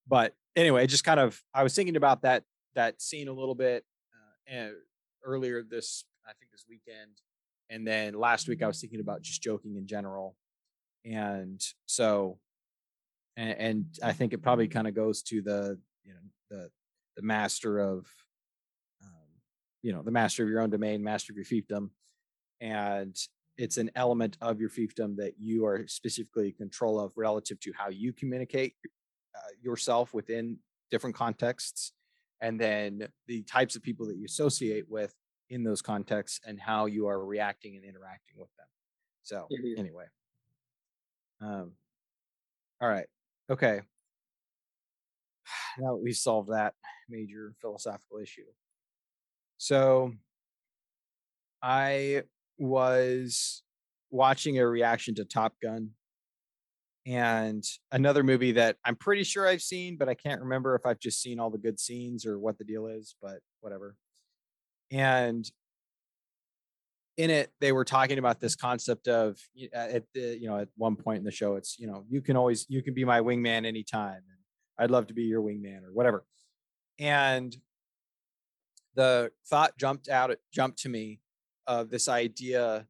But anyway, just kind of I was thinking about that that scene a little bit uh, and earlier this I think this weekend, and then last week I was thinking about just joking in general, and so and, and I think it probably kind of goes to the you know the the master of um, you know the master of your own domain, master of your fiefdom, and it's an element of your fiefdom that you are specifically in control of relative to how you communicate uh, yourself within different contexts and then the types of people that you associate with in those contexts and how you are reacting and interacting with them. So Mhm. anyway. Um all right. Okay. Now that we've solved that major philosophical issue. So i was watching a reaction to top gun and another movie that I'm pretty sure I've seen, but I can't remember if I've just seen all the good scenes or what the deal is, but whatever. And in it, they were talking about this concept of uh, at the you know at one point in the show, it's you know you can always you can be my wingman anytime, and I'd love to be your wingman or whatever. And the thought jumped out, it jumped to me of this idea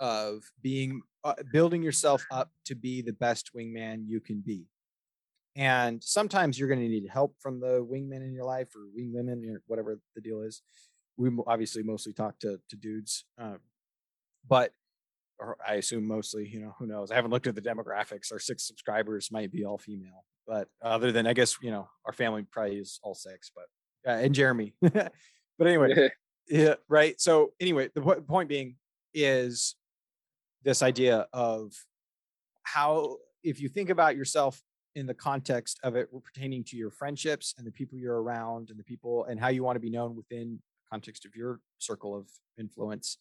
of being uh, building yourself up to be the best wingman you can be. And sometimes you're going to need help from the wingmen in your life or wingwomen or whatever the deal is. We obviously mostly talk to to dudes, um, but or I assume mostly, you know, who knows? I haven't looked at the demographics. Our six subscribers might be all female, but other than I guess you know our family probably is all six, but uh, and Jeremy. but anyway, yeah, right. So anyway, the po- point being is this idea of how if you think about yourself in the context of it pertaining to your friendships and the people you're around and the people and how you want to be known within the context of your circle of influence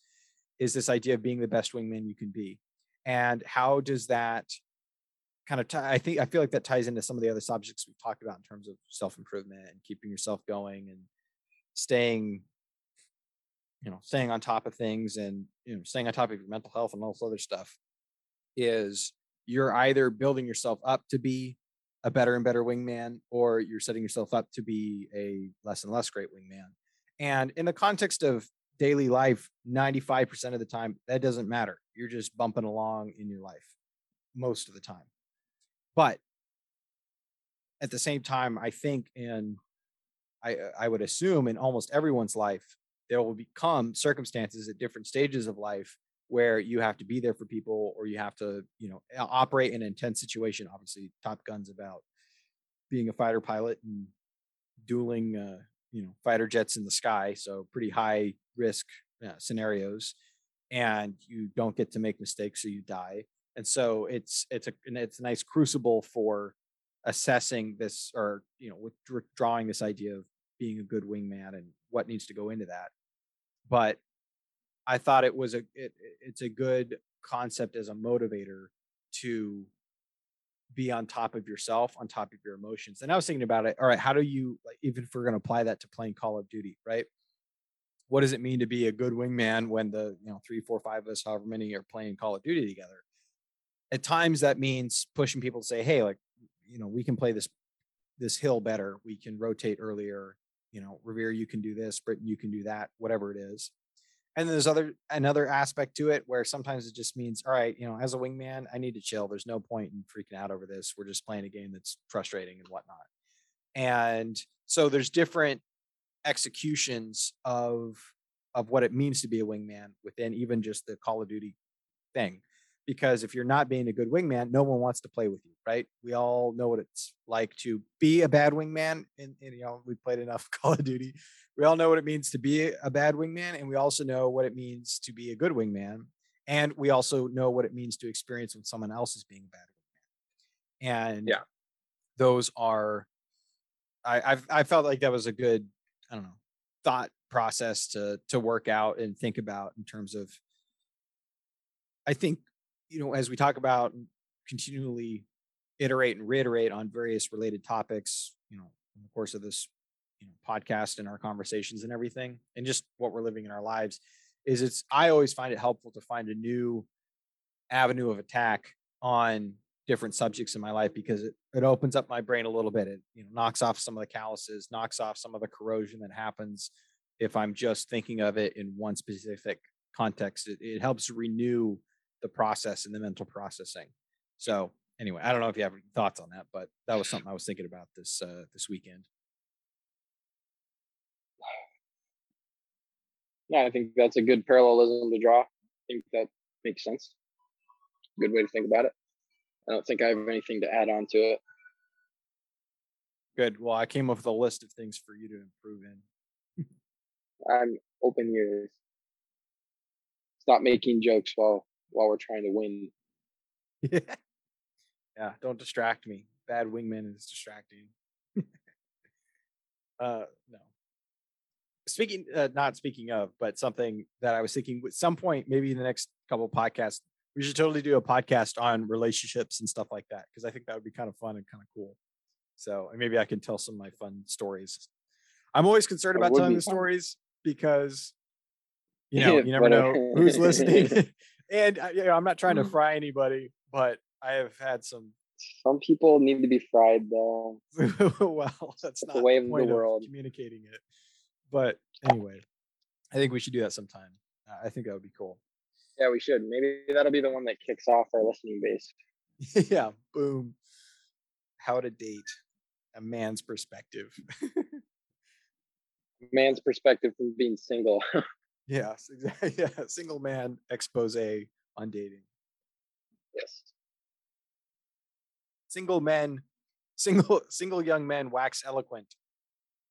is this idea of being the best wingman you can be and how does that kind of tie, i think i feel like that ties into some of the other subjects we've talked about in terms of self-improvement and keeping yourself going and staying you know staying on top of things and you know staying on top of your mental health and all this other stuff is you're either building yourself up to be a better and better wingman or you're setting yourself up to be a less and less great wingman. And in the context of daily life 95% of the time that doesn't matter. You're just bumping along in your life most of the time. But at the same time i think in i i would assume in almost everyone's life there will become circumstances at different stages of life where you have to be there for people or you have to you know operate in an intense situation. Obviously top guns about being a fighter pilot and dueling uh, you know fighter jets in the sky so pretty high risk uh, scenarios and you don't get to make mistakes so you die. And so it's it's a it's a nice crucible for assessing this or you know withdrawing this idea of being a good wingman and what needs to go into that but i thought it was a it, it- it's a good concept as a motivator to be on top of yourself on top of your emotions and i was thinking about it all right how do you like even if we're going to apply that to playing call of duty right? What does it mean to be a good wingman when the you know three four five of us however many are playing call of duty together? At times that means pushing people to say hey like you know we can play this this hill better we can rotate earlier you know revere you can do this britain you can do that whatever it is And there's other another aspect to it where sometimes it just means, all right, you know, as a wingman, I need to chill. There's no point in freaking out over this. We're just playing a game that's frustrating and whatnot. And so there's different executions of of what it means to be a wingman within even just the Call of Duty thing. Because if you're not being a good wingman, no one wants to play with you, right? We all know what it's like to be a bad wingman. And, and you know, we played enough Call of Duty. We all know what it means to be a bad wingman, and we also know what it means to be a good wingman. And we also know what it means to experience when someone else is being a bad wingman. And Yeah. those are I I've I felt like that was a good, I don't know, thought process to to work out and think about in terms of I think, you know, as we talk about continually iterate and reiterate on various related topics, you know, in the course of this, you know, podcast and our conversations and everything, and just what we're living in our lives, is it's I always find it helpful to find a new avenue of attack on different subjects in my life because it, it opens up my brain a little bit. It you know knocks off some of the calluses, knocks off some of the corrosion that happens if I'm just thinking of it in one specific context. It, it helps renew the process and the mental processing. So anyway, I don't know if you have any thoughts on that, but that was something I was thinking about this uh, this weekend. Yeah, I think that's a good parallelism to draw. I think that makes sense. Good way to think about it. I don't think I have anything to add on to it. Good. Well, I came up with a list of things for you to improve in. I'm open ears. Stop making jokes while while we're trying to win. Yeah. Yeah. Don't distract me. Bad wingman is distracting. uh no. Speaking uh, not speaking of, but something that I was thinking at some point, maybe in the next couple podcasts, we should totally do a podcast on relationships and stuff like that. Cause I think that would be kind of fun and kind of cool. So and maybe I can tell some of my fun stories. I'm always concerned about telling the fun. stories because you know, you never know who's listening. and uh, you know, I'm not trying Mm. to fry anybody, but I have had some. Some people need to be fried though. well, that's not the way of the world. communicating it. But anyway, I think we should do that sometime. I think that would be cool. Yeah, we should. Maybe that'll be the one that kicks off our listening base. yeah, boom. How to date a man's perspective. Man's perspective from being single. Yes, exactly. Yeah, single man expose on dating. yes. Single men, single single young men wax eloquent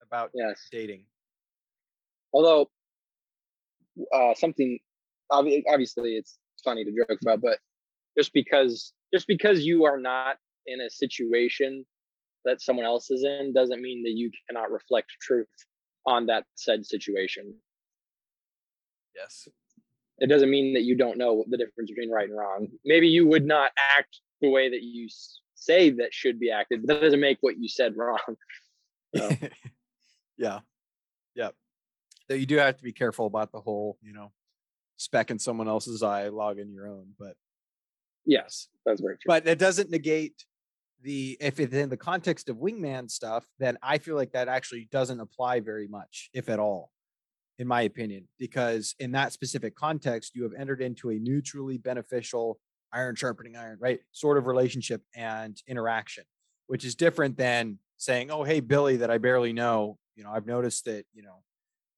about Yes. dating. Although uh, something obviously it's funny to joke about, but just because just because you are not in a situation that someone else is in doesn't mean that you cannot reflect truth on that said situation. Yes. It doesn't mean that you don't know the difference between right and wrong. Maybe you would not act the way that you say that should be acted, but that doesn't make what you said wrong. So, yeah. Yep. Though you do have to be careful about the whole, you know, speck in someone else's eye, log in your own. But yes, that's very true. but it doesn't negate the if it's in the context of wingman stuff, then I feel like that actually doesn't apply very much, if at all, in my opinion, because in that specific context, you have entered into a mutually beneficial iron sharpening iron, right? Sort of relationship and interaction, which is different than saying, Oh, hey, Billy, that I barely know, you know, I've noticed that, you know,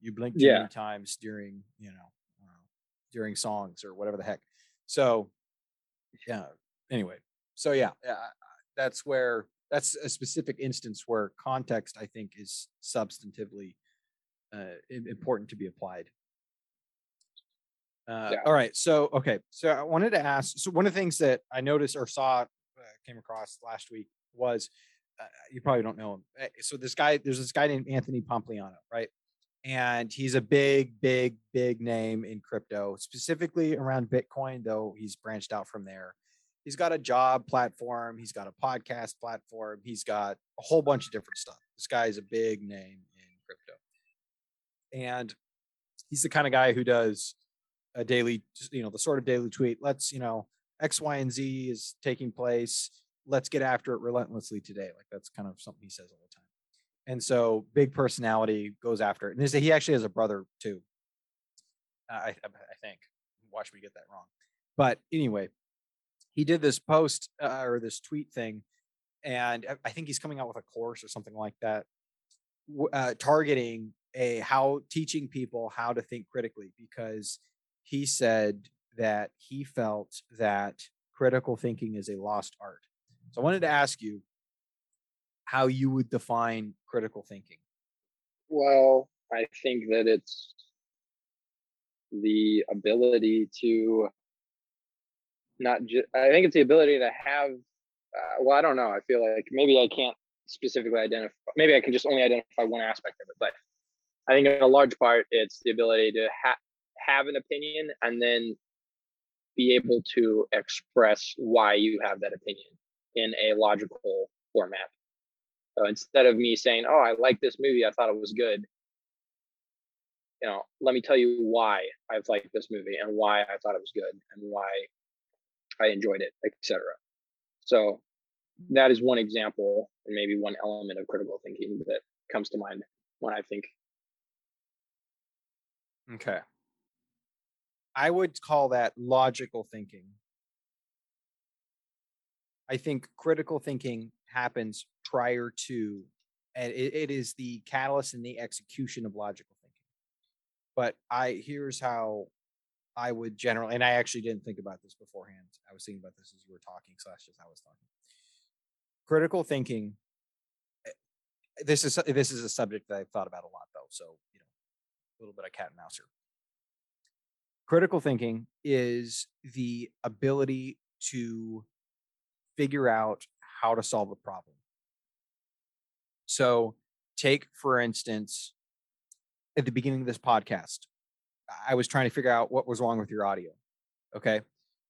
you blink too Yeah. many times during, you know, uh, during songs or whatever the heck. So yeah. Anyway, so yeah, yeah, that's where that's a specific instance where context I think is substantively uh, important to be applied. Uh, Yeah. All right, so okay, so I wanted to ask. So one of the things that I noticed or saw, uh, came across last week was, uh, you probably don't know him. Uh, So this guy, there's this guy named Anthony Pompliano, right? And he's a big, big, big name in crypto, specifically around Bitcoin. Though he's branched out from there he's got a job platform he's got a podcast platform he's got a whole bunch of different stuff this guy is a big name and he's the kind of guy who does a daily you know the sort of daily tweet let's you know x y and z is taking place let's get after it relentlessly today like that's kind of something he says all the time and so big personality goes after it and he actually has a brother too I, I think. Watch me get that wrong. But anyway, he did this post uh, or this tweet thing, and I- I think he's coming out with a course or something like that, uh, targeting a how teaching people how to think critically because he said that he felt that critical thinking is a lost art. So I wanted to ask you how you would define critical thinking. Well, I think that it's the ability to not just, I think it's the ability to have, uh, well, I don't know. I feel like maybe I can't specifically identify, maybe I can just only identify one aspect of it. But I think in a large part, it's the ability to ha- have an opinion and then be able to express why you have that opinion in a logical format. So instead of me saying, "Oh, I like this movie. I thought it was good," you know, let me tell you why I've liked this movie and why I thought it was good and why I enjoyed it, etc. So that is one example and maybe one element of critical thinking that comes to mind when I think Okay. I would call that logical thinking. I think critical thinking happens prior to, and it, it is the catalyst in the execution of logical thinking. But I here's how I would generally, and I actually didn't think about this beforehand. I was thinking about this as you were talking, slash as I was talking. Critical thinking. eh, This is this is a subject that I've thought about a lot, though. So little bit of cat and mouse here. Critical thinking is the ability to figure out how to solve a problem. So, take for instance, at the beginning of this podcast, I was trying to figure out what was wrong with your audio. Okay.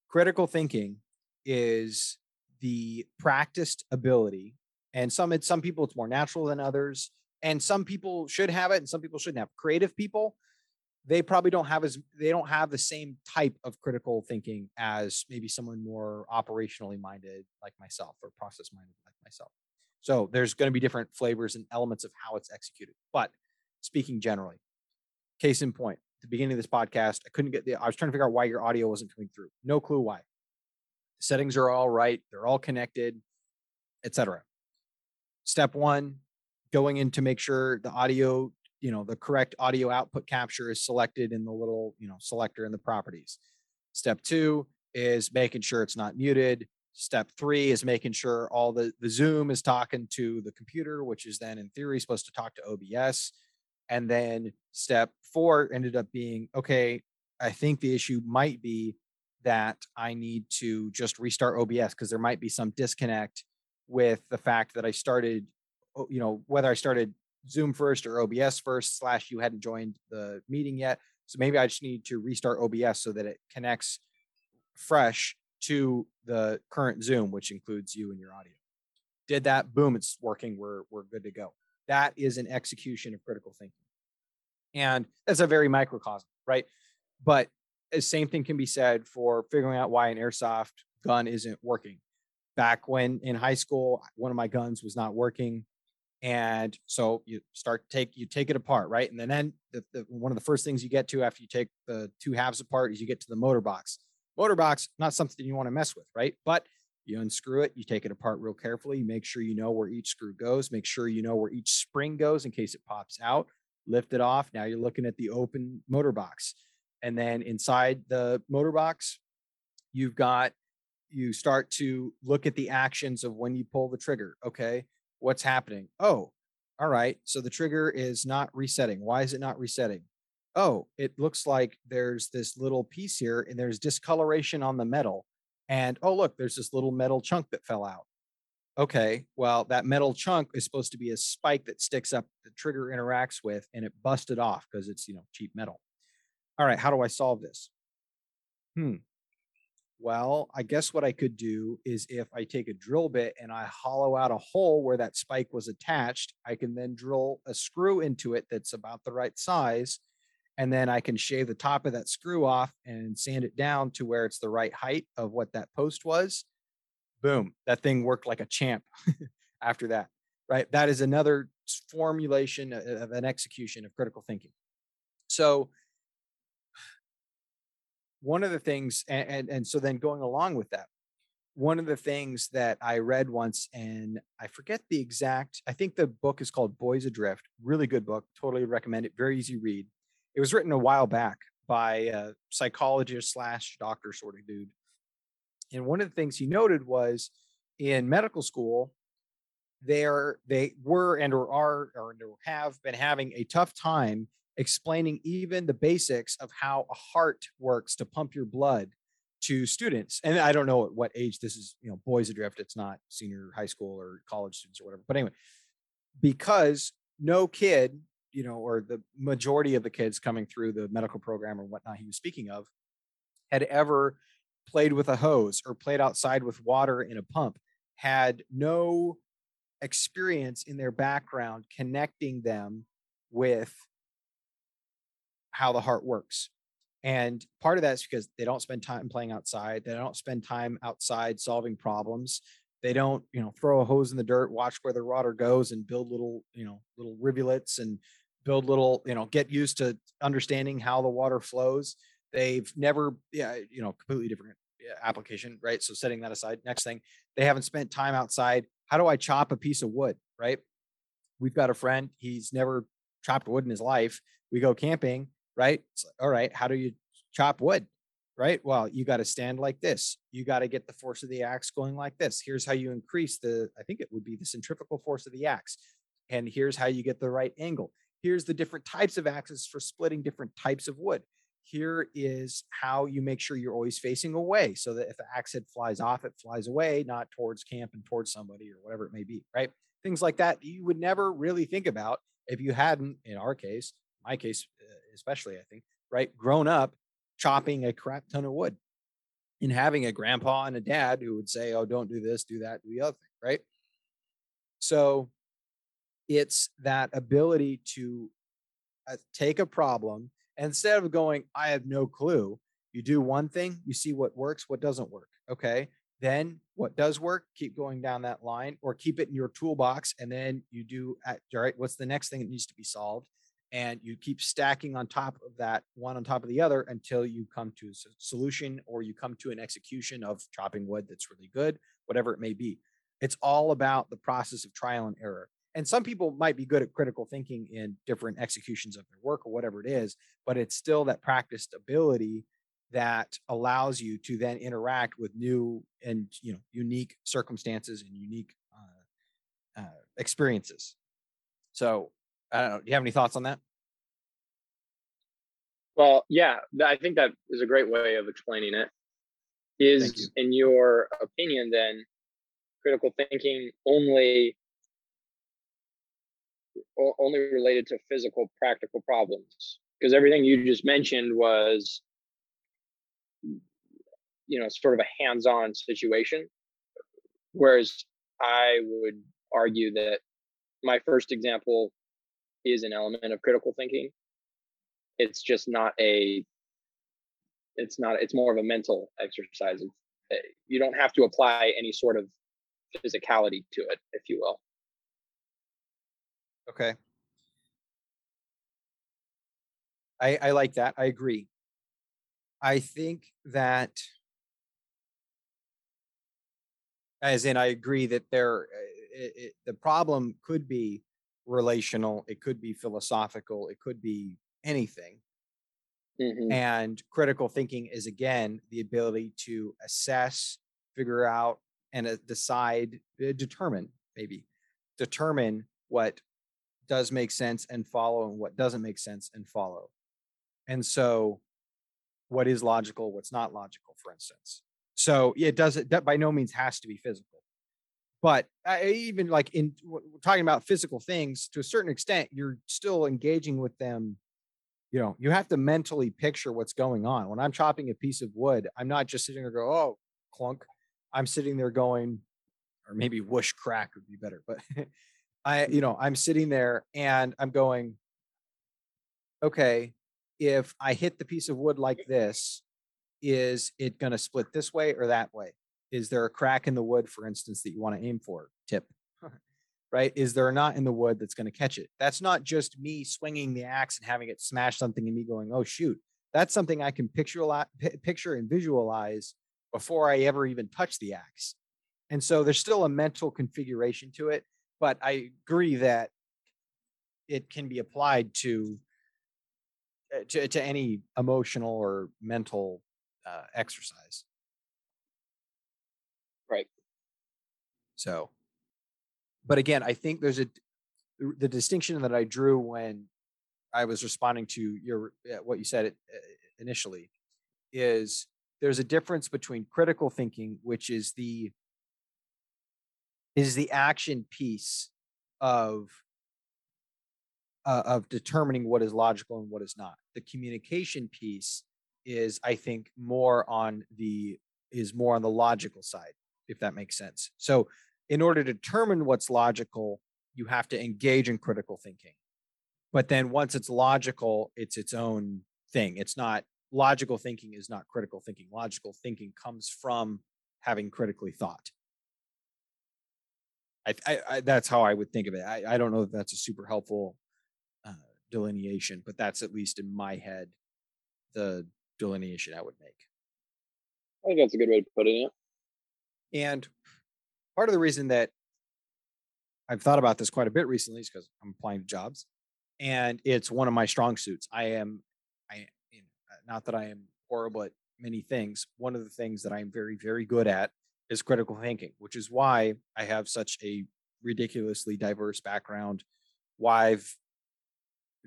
Critical thinking is the practiced ability, and some it's some people it's more natural than others, and some people should have it, and some people shouldn't have. Creative people, they probably don't have as they don't have the same type of critical thinking as maybe someone more operationally minded like myself or process minded like myself. So there's going to be different flavors and elements of how it's executed. But speaking generally, case in point, the beginning of this podcast, I couldn't get the I was trying to figure out why your audio wasn't coming through. No clue why. settings are all right, they're all connected, etc. Step 1, going in to make sure the audio you know the correct audio output capture is selected in the little you know selector in the properties. Step two is making sure it's not muted. Step three is making sure all the the zoom is talking to the computer which is then in theory supposed to talk to obs and then step four ended up being okay i think the issue might be that i need to just restart obs because there might be some disconnect with the fact that i started you know whether i started Zoom first or OBS first, slash you hadn't joined the meeting yet. So maybe I just need to restart OBS so that it connects fresh to the current Zoom, which includes you and your audio. Did that, boom, it's working. We're we're good to go. That is an execution of critical thinking. And that's a very microcosm, right? But the same thing can be said for figuring out why an airsoft gun isn't working. Back when in high school, one of my guns was not working and so you start take you take it apart right? And then, then the, the, one of the first things you get to after you take the two halves apart is you get to the motor box. Motor box not something you want to mess with right? But you unscrew it you take it apart real carefully you make sure you know where each screw goes make sure you know where each spring goes in case it pops out lift it off now you're looking at the open motor box. And then inside the motor box you've got you start to look at the actions of when you pull the trigger okay what's happening? Oh, all right. So the trigger is not resetting. Why is it not resetting? Oh, it looks like there's this little piece here and there's discoloration on the metal. And oh, look, there's this little metal chunk that fell out. Okay, well, that metal chunk is supposed to be a spike that sticks up the trigger interacts with and it busted off because it's, you know, cheap metal. All right, how do I solve this? Hmm, well, I guess what I could do is if I take a drill bit and I hollow out a hole where that spike was attached, I can then drill a screw into it that's about the right size. And then I can shave the top of that screw off and sand it down to where it's the right height of what that post was. Boom, that thing worked like a champ after that. Right. That is another formulation uh, of an execution of critical thinking. So one of the things, and, and and so then going along with that, one of the things that I read once, and I forget the exact. I think the book is called Boys Adrift. Really good book. Totally recommend it. Very easy read. It was written a while back by a psychologist slash doctor sort of dude. And one of the things he noted was in medical school, they're they were and or are or have been having a tough time explaining even the basics of how a heart works to pump your blood to students. And I don't know at what age this is, you know, boys adrift. It's not senior high school or college students or whatever. But anyway, because no kid, you know, or the majority of the kids coming through the medical program or whatnot he was speaking of had ever played with a hose or played outside with water in a pump, had no experience in their background connecting them with how the heart works. And part of that is because they don't spend time playing outside. They don't spend time outside solving problems. They don't, you know, throw a hose in the dirt, watch where the water goes and build little, you know, little rivulets and build little, you know, get used to understanding how the water flows. They've never, yeah, you know, completely different application, right? So setting that aside. Next thing, they haven't spent time outside. How do I chop a piece of wood, right? We've got a friend, he's never chopped wood in his life. We go camping right? Like, all right, how do you chop wood? Right? Well, you got to stand like this. You got to get the force of the axe going like this. Here's how you increase the, I think it would be the centrifugal force of the axe. And here's how you get the right angle. Here's the different types of axes for splitting different types of wood. Here is how you make sure you're always facing away so that if the axe head flies off, it flies away, not towards camp and towards somebody or whatever it may be, right? Things like that you would never really think about if you hadn't, in our case, my case, especially, I think, right, grown up chopping a crap ton of wood and having a grandpa and a dad who would say, oh, don't do this, do that, do the other thing, right? So it's that ability to uh, take a problem instead of going, I have no clue. You do one thing, you see what works, what doesn't work. Okay. Then what does work, keep going down that line or keep it in your toolbox. And then you do, at, all right, what's the next thing that needs to be solved? And you keep stacking on top of that one on top of the other until you come to a solution or you come to an execution of chopping wood that's really good whatever it may be. It's all about the process of trial and error. And some people might be good at critical thinking in different executions of their work or whatever it is but it's still that practiced ability that allows you to then interact with new and you know unique circumstances and unique uh, uh, experiences. So I don't know. Do you have any thoughts on that? Well, yeah, I think that is a great way of explaining it. Is you. in your opinion then critical thinking only only related to physical practical problems? Because everything you just mentioned was you know sort of a hands-on situation whereas i would argue that my first example is an element of critical thinking. It's just not a it's not it's more of a mental exercise. Eh, you don't have to apply any sort of physicality to it, if you will. Okay. I, I like that. I agree. I think that, as in, I agree that there, it, eh, it, the problem could be relational, it could be philosophical, it could be anything. Mm-hmm. And critical thinking is again the ability to assess, figure out, and uh, decide, uh, determine, maybe determine what does make sense and follow and what doesn't make sense and follow. And so, what is logical, what's not logical, for instance. So, it doesn't, that by no means has to be physical but I, even like in talking about physical things to a certain extent, you're still engaging with them. You know, you have to mentally picture what's going on. When I'm chopping a piece of wood, I'm not just sitting there go, oh, clunk. I'm sitting there going, or maybe whoosh crack would be better. But I, you mm-hmm. know, I'm sitting there and I'm going, okay, if I hit the piece of wood like this, is it going to split this way or that way? Is there a crack in the wood, for instance, that you want to aim for? Tip. right? Is there a knot in the wood that's going to catch it? That's not just me swinging the axe and having it smash something and me going, oh, shoot. that's something I can picture a lot, pi- picture and visualize before I ever even touch the axe. And so there's still a mental configuration to it, but I agree that it can be applied to uh, to, to any emotional or mental uh, exercise. Right. So, but again, I think there's a the distinction that I drew when I was responding to your uh, what you said uh, initially is there's a difference between critical thinking, which is the is the action piece of uh, of determining what is logical and what is not. The communication piece is, I think, more on the is more on the logical side, if that makes sense. So, in order to determine what's logical, you have to engage in critical thinking. But then once it's logical, it's its own thing. It's not logical thinking is not critical thinking. Logical thinking comes from having critically thought. I, I, I that's how I would think of it. I, I don't know if that's a super helpful uh, delineation, but that's at least in my head the delineation I would make. I think that's a good way to put it. And part of the reason that I've thought about this quite a bit recently is because I'm applying to jobs, and it's one of my strong suits. I am, I you know, not that I am horrible at many things. One of the things that I'm very, very good at is critical thinking, which is why I have such a ridiculously diverse background. Why I've,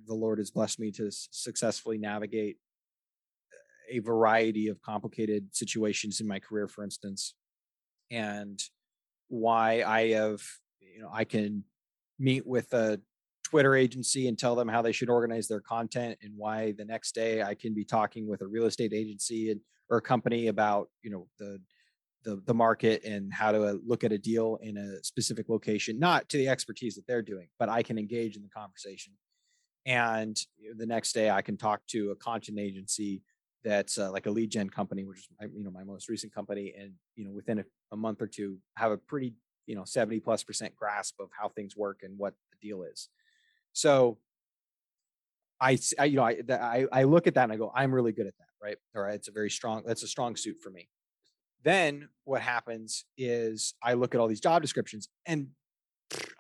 the Lord has blessed me to successfully navigate a variety of complicated situations in my career, for instance, and why I have, you know, I can meet with a Twitter agency and tell them how they should organize their content, and why the next day I can be talking with a real estate agency and or a company about, you know, the the the market and how to uh, look at a deal in a specific location, not to the expertise that they're doing, but I can engage in the conversation. And the next day, I can talk to a content agency that's uh, like a lead gen company, which is my, you know my most recent company, and you know within a, a month or two, have a pretty you know seventy plus percent grasp of how things work and what the deal is. So I you know, I, that- I, I look at that and I go, I'm really good at that, right? Or it's a very strong, that's a strong suit for me. Then what happens is I look at all these job descriptions and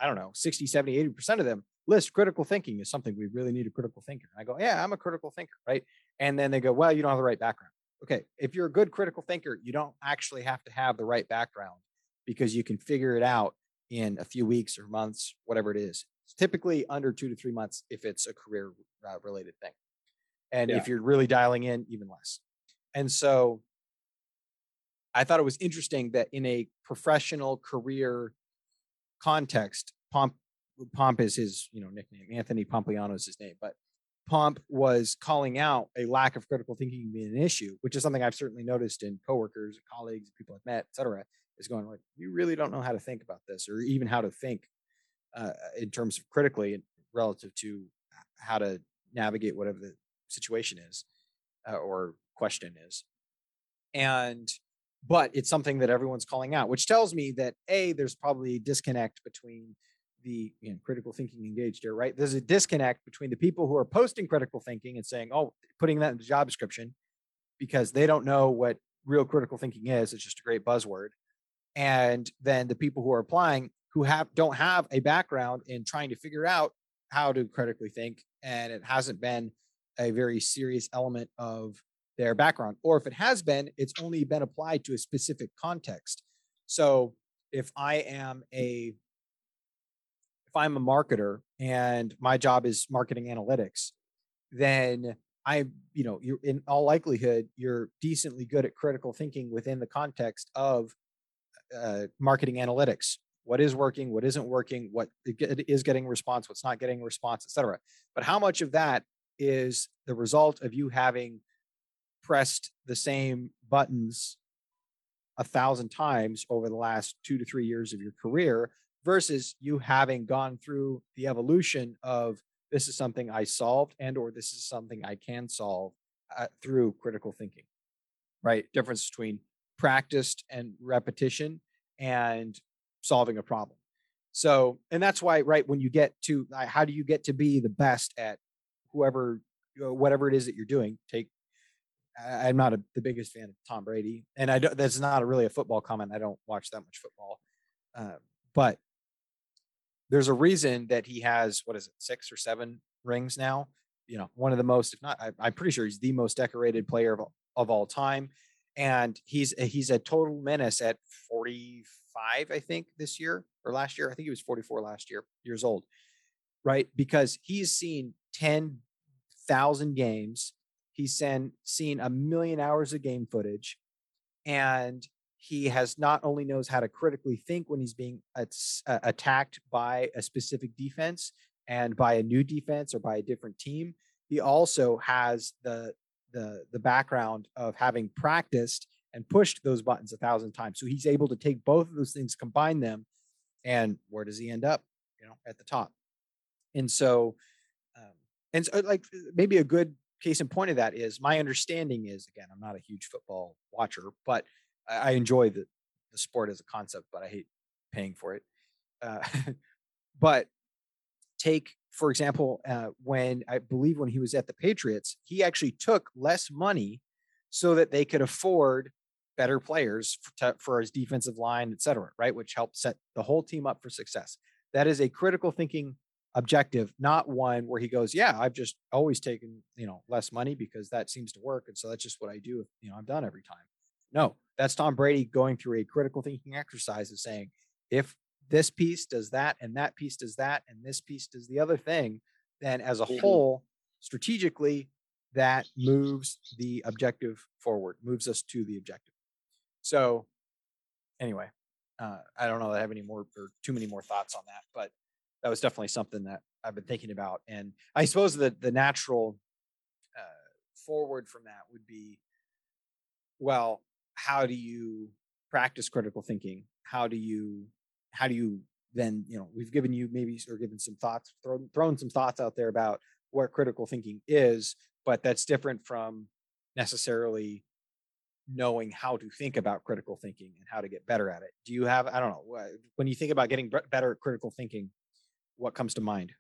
I don't know, 60, 70, 80% of them list critical thinking is something we really need a critical thinker. I go, yeah, I'm a critical thinker, right? And then they go, well, you don't have the right background. Okay. If you're a good critical thinker, you don't actually have to have the right background because you can figure it out in a few weeks or months, whatever it is. It's typically under two to three months if it's a career uh, related thing. And Yeah. if you're really dialing in, even less. And so I thought it was interesting that in a professional career context, Pomp Pomp is his, you know, nickname. Anthony Pompliano is his name, but Pomp was calling out a lack of critical thinking being an issue, which is something I've certainly noticed in coworkers, colleagues, people I've met, et cetera, is going like, you really don't know how to think about this or even how to think uh, in terms of critically relative to how to navigate whatever the situation is uh, or question is. And but it's something that everyone's calling out, which tells me that a there's probably a disconnect between the you know, critical thinking engaged here, right? There's a disconnect between the people who are posting critical thinking and saying, oh, putting that in the job description because they don't know what real critical thinking is. It's just a great buzzword. And then the people who are applying who have don't have a background in trying to figure out how to critically think, and it hasn't been a very serious element of their background. Or if it has been, it's only been applied to a specific context. So if I am a if I'm a marketer and my job is marketing analytics, then I, you know, you're in all likelihood, you're decently good at critical thinking within the context of uh, marketing analytics. What is working? What isn't working? What is getting response? What's not getting response, et cetera. But how much of that is the result of you having pressed the same buttons a thousand times over the last two to three years of your career versus you having gone through the evolution of this is something I solved and or this is something I can solve uh, through critical thinking. Right? Difference between practiced and repetition and solving a problem. So, and that's why right when you get to how do you get to be the best at whoever whatever it is that you're doing, take I'm not a, the biggest fan of Tom Brady, and I don't. That's not a really a football comment. I don't watch that much football, uh, but there's a reason that he has what is it, six or seven rings now. You know, one of the most, if not, I, I'm pretty sure he's the most decorated player of, of all time, and he's a- he's a total menace at 45, I think, this year or last year. I think he was 44 last year, years old, right? Because he's seen 10,000 games. He's seen seen a million hours of game footage, and he has not only knows how to critically think when he's being ats- uh, attacked by a specific defense and by a new defense or by a different team he also has the the the background of having practiced and pushed those buttons a thousand times. So he's able to take both of those things combine them and where does he end up? You know at the top. And so um, and so like maybe a good case in point of that is my understanding is again i'm not a huge football watcher but I, I enjoy the the sport as a concept, but I hate paying for it. Uh, but take for example, uh, when I believe when he was at the Patriots, he actually took less money so that they could afford better players for, to, for his defensive line, et cetera, right? Which helped set the whole team up for success. That is a critical thinking objective, not one where he goes, "Yeah, I've just always taken you know less money because that seems to work, and so that's just what I do. You know, I'm done every time." No, that's Tom Brady going through a critical thinking exercise of saying, if this piece does that and that piece does that and this piece does the other thing, then as a Mhm. whole, strategically, that moves the objective forward, moves us to the objective. So, anyway, uh, I don't know that I have any more or too many more thoughts on that, but that was definitely something that I've been thinking about. And I suppose that the natural uh, forward from that would be well how do you practice critical thinking how do you how do you then you know we've given you maybe or given some thoughts thrown, thrown some thoughts out there about what critical thinking is but that's different from necessarily knowing how to think about critical thinking and how to get better at it do you have i don't know when you think about getting better at critical thinking what comes to mind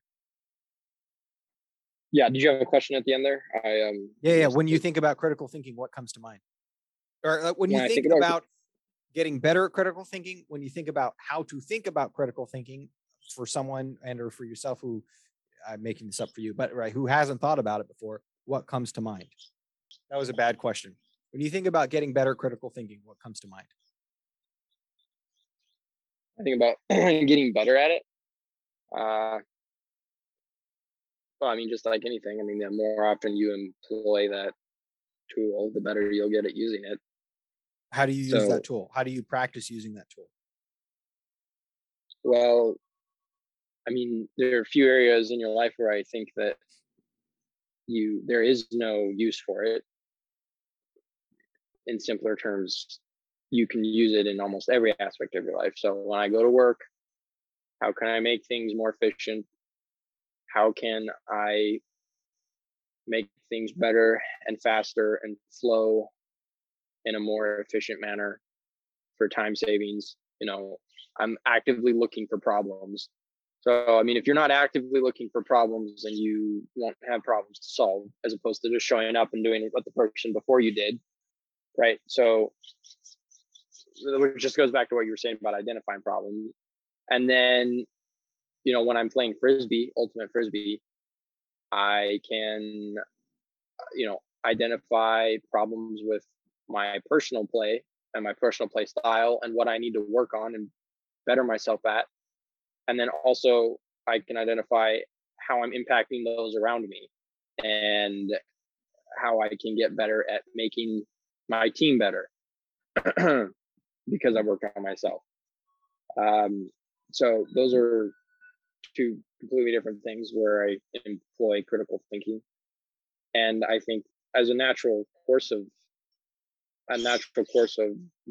Yeah. Did you have a question at the end there? I um. yeah yeah when you think about critical thinking what comes to mind or uh, when you think, think about about getting better at critical thinking when you think about how to think about critical thinking for someone and or for yourself who i'm making this up for you but right who hasn't thought about it before what comes to mind that was a bad question when you think about getting better critical thinking what comes to mind I think about getting better at it. Uh, well, I mean, just like anything, I mean, the more often you employ that tool, the better you'll get at using it. How do you use So- that tool how do you practice using that tool Well, I mean, there are a few areas in your life where I think that you there is no use for it. In simpler terms, you can use it in almost every aspect of your life. So when I go to work, how can I make things more efficient? How can I make things better and faster and flow in a more efficient manner for time savings? You know, I'm actively looking for problems. So, I mean, if you're not actively looking for problems, then you won't have problems to solve as opposed to just showing up and doing what the person before you did. Right. So, which just goes back to what you were saying about identifying problems. And then, you know, when I'm playing Frisbee, Ultimate Frisbee, I can, you know, identify problems with my personal play and my personal play style and what I need to work on and better myself at. And then also I can identify how I'm impacting those around me and how I can get better at making my team better because I work on myself. Um, so those are two completely different things where I employ critical thinking. And I think as a natural course of a natural course of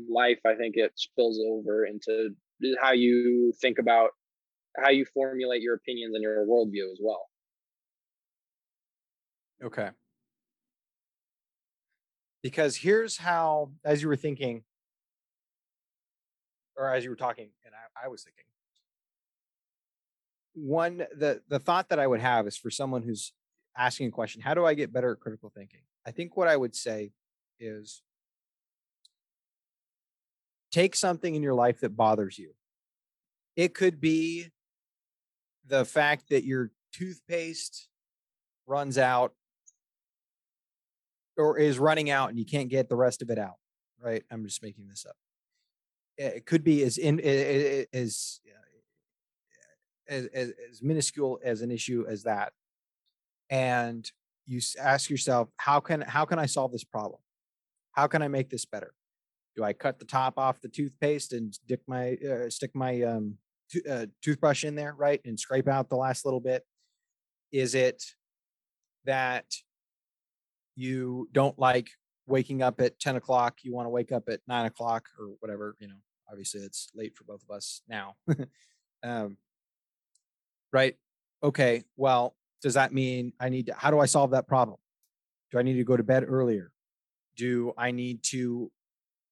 life, I think it spills over into how you think about how you formulate your opinions and your worldview as well. Okay. Because here's how, as you were thinking, or as you were talking, and I, I was thinking, one the the thought that I would have is for someone who's asking a question, how do I get better at critical thinking? I think what I would say is take something in your life that bothers you. It could be the fact that your toothpaste runs out or is running out and you can't get the rest of it out, right? I'm just making this up. Eh, it could be as in eh, eh, as as, as, as minuscule as an issue as that and you ask yourself how can how can i solve this problem how can i make this better do i cut the top off the toothpaste and stick my uh, stick my um, uh, toothbrush in there right and scrape out the last little bit is it that you don't like waking up at 10 o'clock you want to wake up at 9 o'clock or whatever you know obviously it's late for both of us now um, right okay well does that mean I need to, how do I solve that problem? Do I need to go to bed earlier? Do I need to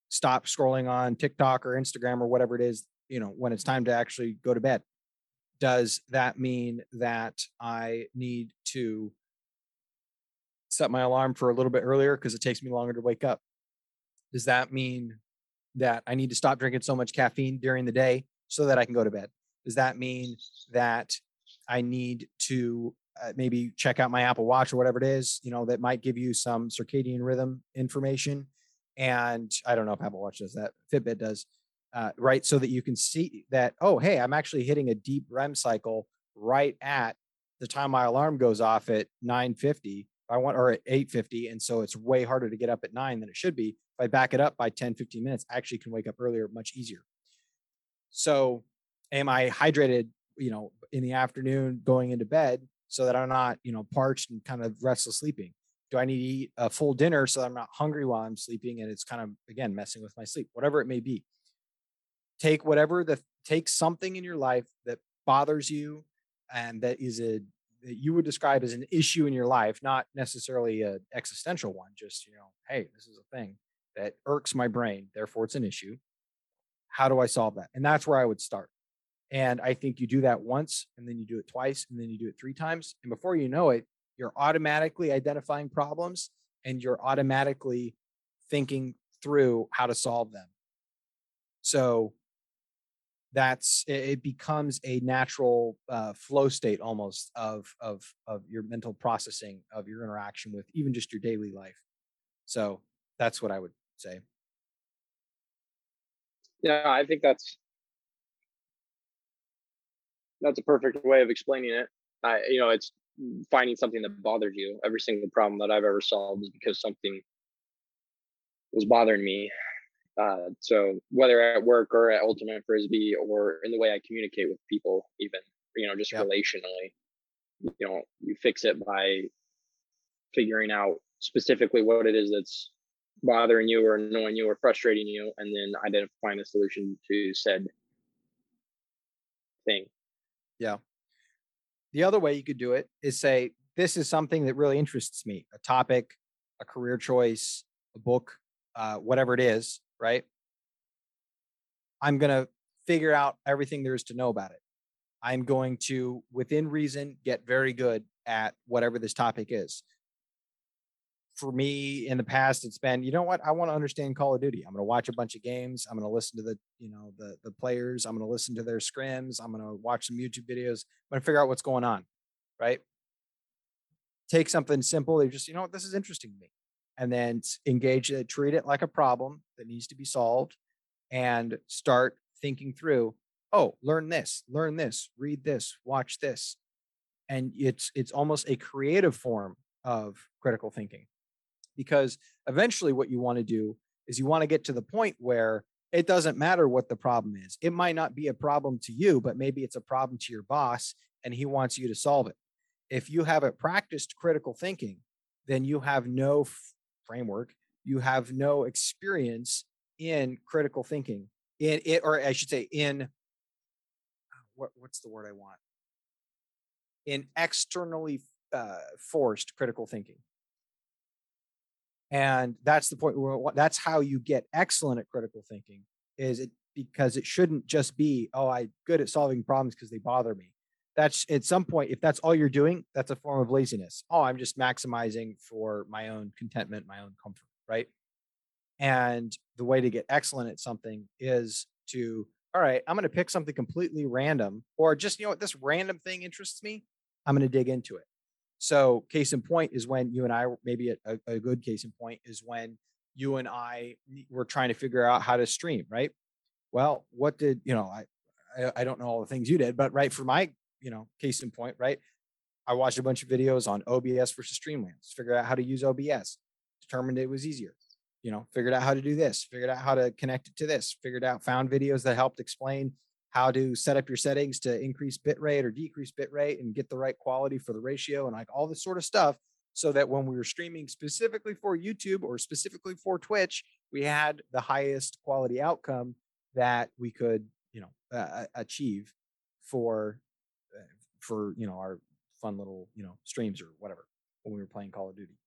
stop scrolling on TikTok or Instagram or whatever it is, you know, when it's time to actually go to bed? Does that mean that I need to set my alarm for a little bit earlier because it takes me longer to wake up? Does that mean that I need to stop drinking so much caffeine during the day so that I can go to bed? Does that mean that I need to uh, maybe check out my Apple Watch or whatever it is, you know, that might give you some circadian rhythm information. And I don't know if Apple Watch does that, Fitbit does, uh, right? So that you can see that, oh, hey, I'm actually hitting a deep REM cycle right at the time my alarm goes off at 950 I want or at 850 and so it's way harder to get up at 9 than it should be if I back it up by 10 15 minutes I actually can wake up earlier much easier so am I hydrated you know in the afternoon going into bed so that I'm not, you know, parched and kind of restless sleeping? Do I need to eat a full dinner so I'm not hungry while I'm sleeping and it's kind of again messing with my sleep, whatever it may be. Take whatever the take something in your life that bothers you and that is a that you would describe as an issue in your life, not necessarily a existential one, just you know, hey, this is a thing that irks my brain, therefore it's an issue. How do I solve that? And that's where I would start. And I think you do that once and then you do it twice and then you do it three times. And before you know it, you're automatically identifying problems and you're automatically thinking through how to solve them. So that's it becomes a natural uh, flow state almost of of of your mental processing of your interaction with even just your daily life. So that's what I would say. Yeah, I think that's that's a perfect way of explaining it. I, you know, it's finding something that bothered you. Every single problem that I've ever solved is because something was bothering me. Uh, so whether at work or at Ultimate Frisbee or in the way I communicate with people, even you know, just yep. relationally, you know, you fix it by figuring out specifically what it is that's bothering you or annoying you or frustrating you, and then identifying a solution to said thing. Yeah. The other way you could do it is say, this is something that really interests me a topic, a career choice, a book, uh, whatever it is, right? I'm going to figure out everything there is to know about it. I'm going to, within reason, get very good at whatever this topic is for me in the past it's been you know what? I want to understand call of duty. I'm going to watch a bunch of games. I'm going to listen to the you know the the players. I'm going to listen to their scrims. I'm going to watch some youtube videos. I'm going to figure out what's going on right? Take something simple they just you know what? This is interesting to me and then engage it treat it like a problem that needs to be solved and start thinking through oh learn this learn this read this watch this and it's it's almost a creative form of critical thinking because eventually what you want to do is you want to get to the point where it doesn't matter what the problem is. It might not be a problem to you, but maybe it's a problem to your boss and he wants you to solve it. If you haven't practiced critical thinking, then you have no f- framework, you have no experience in critical thinking in it or I should say in what what's the word I want? In externally uh, forced critical thinking. And that's the point where that's how you get excellent at critical thinking is it because it shouldn't just be, oh, I good at solving problems because they bother me. That's at some point, if that's all you're doing, that's a form of laziness. Oh, I'm just maximizing for my own contentment, my own comfort, right? And the way to get excellent at something is to, all right, I'm going to pick something completely random or just, you know what, this random thing interests me. I'm going to dig into it. So, case in point is when you and I, maybe a, a, good case in point is when you and I were trying to figure out how to stream, right? Well, what did, you know, I, I, I don't know all the things you did, but right for my, you know, case in point, right? I watched a bunch of videos on OBS versus Streamlabs, figured out how to use OBS, determined it was easier. You know, figured out how to do this, figured out how to connect it to this, figured out, found videos that helped explain how to set up your settings to increase bit rate or decrease bit rate and get the right quality for the ratio and like all this sort of stuff. So that when we were streaming specifically for YouTube or specifically for Twitch, we had the highest quality outcome that we could, you know, uh, achieve for uh, for you know our fun little you know streams or whatever when we were playing Call of Duty.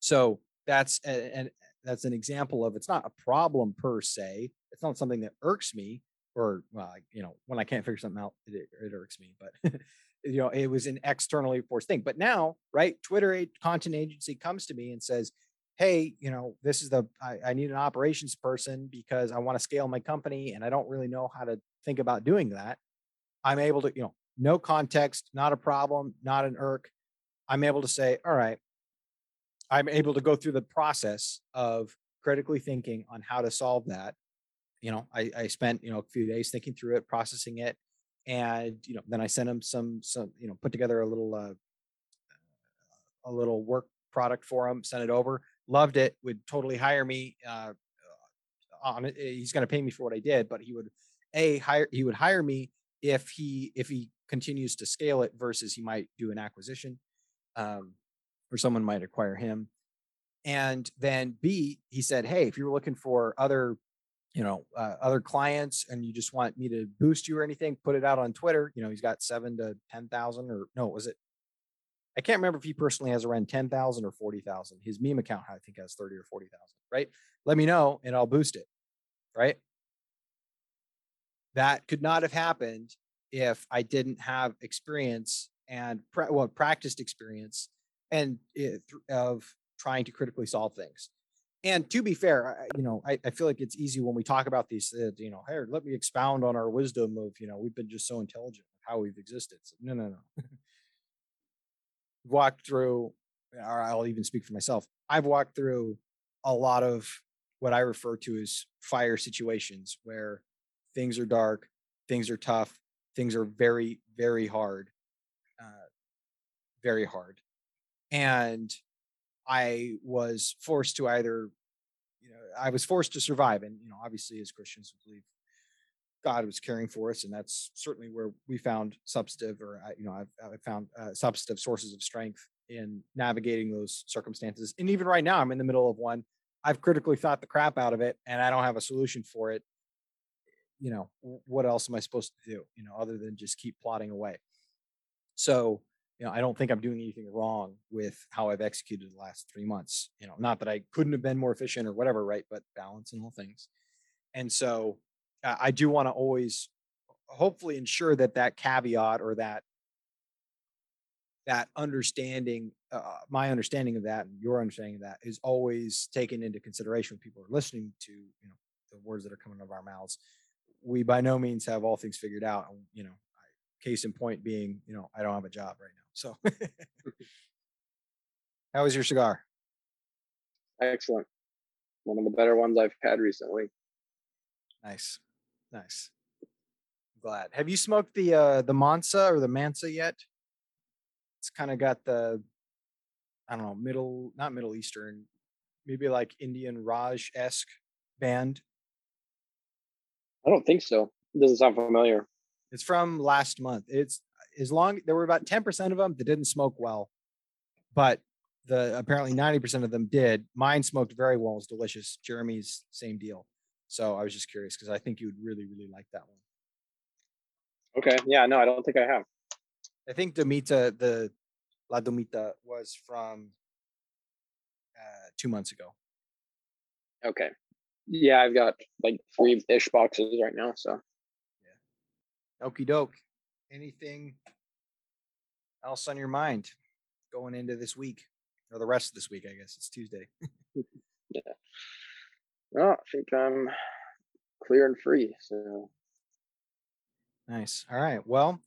So that's and that's an example of it's not a problem per se. It's not something that irks me or well, you know, when I can't figure something out, it, it irks me. But you know, it was an externally forced thing. But now, right, Twitter content agency comes to me and says, "Hey, you know, this is the I, I need an operations person because I want to scale my company and I don't really know how to think about doing that." I'm able to, you know, no context, not a problem, not an irk. I'm able to say, all right, I'm able to go through the process of critically thinking on how to solve that. You know, I, I spent, you know, a few days thinking through it, processing it. And, you know, then I sent him some, some, you know, put together a little, uh, a little work product for him, sent it over, loved it, would totally hire me. Uh, on. He's going to pay me for what I did, but he would, a hire, he would hire me if he if he continues to scale it versus he might do an acquisition um, or someone might acquire him and then b he said hey if you're looking for other you know uh, other clients and you just want me to boost you or anything put it out on twitter you know he's got seven to ten thousand or no was it? I can't remember if he personally has around 10,000 or 40,000 his meme account i think has 30 or 40,000 right? Let me know and i'll boost it right? That could not have happened if I didn't have experience and pra- well practiced experience and it, of trying to critically solve things. And to be fair, I, you know, I, I feel like it's easy when we talk about these, uh, you know, hey, let me expound on our wisdom of, you know, we've been just so intelligent how we've existed. So, no, no, no. walked through, or I'll even speak for myself. I've walked through a lot of what I refer to as fire situations where things are dark, things are tough, things are very, very hard, uh, very hard. And I was forced to either, you know, I was forced to survive. And, you know, obviously as Christians, we believe God was caring for us. And that's certainly where we found substantive or, you know, I've, I've found uh, substantive sources of strength in navigating those circumstances. And even right now, I'm in the middle of one. I've critically thought the crap out of it and I don't have a solution for it you know, what else am I supposed to do, you know, other than just keep plodding away? So, you know, I don't think I'm doing anything wrong with how I've executed the last three months. You know, not that I couldn't have been more efficient or whatever, right? But balance and all things. And so uh, I do want to always hopefully ensure that that caveat or that that understanding uh, my understanding of that and your understanding of that is always taken into consideration when people are listening to you know the words that are coming out of our mouths we by no means have all things figured out. You know, case in point being, you know, I don't have a job right now. So, how was your cigar? Excellent. One of the better ones I've had recently. Nice, nice. glad. Have you smoked the uh the Mansa or the Mansa yet? It's kind of got the, I don't know, middle, not Middle Eastern, maybe like Indian Raj esque band I don't think so. It doesn't sound familiar. It's from last month. It's as long there were about 10% of them that didn't smoke well, but the apparently 90% of them did. Mine smoked very well, it was delicious. Jeremy's same deal. So I was just curious because I think you would really, really like that one. Okay. Yeah, no, I don't think I have. I think Domita, the La Domita was from uh, two months ago. Okay. Yeah, I've got like three ish boxes right now. So. Okie doke. Anything else on your mind going into this week or the rest of this week? I guess it's Tuesday. yeah. No, I think I'm clear and free. So Nice. All right. Well,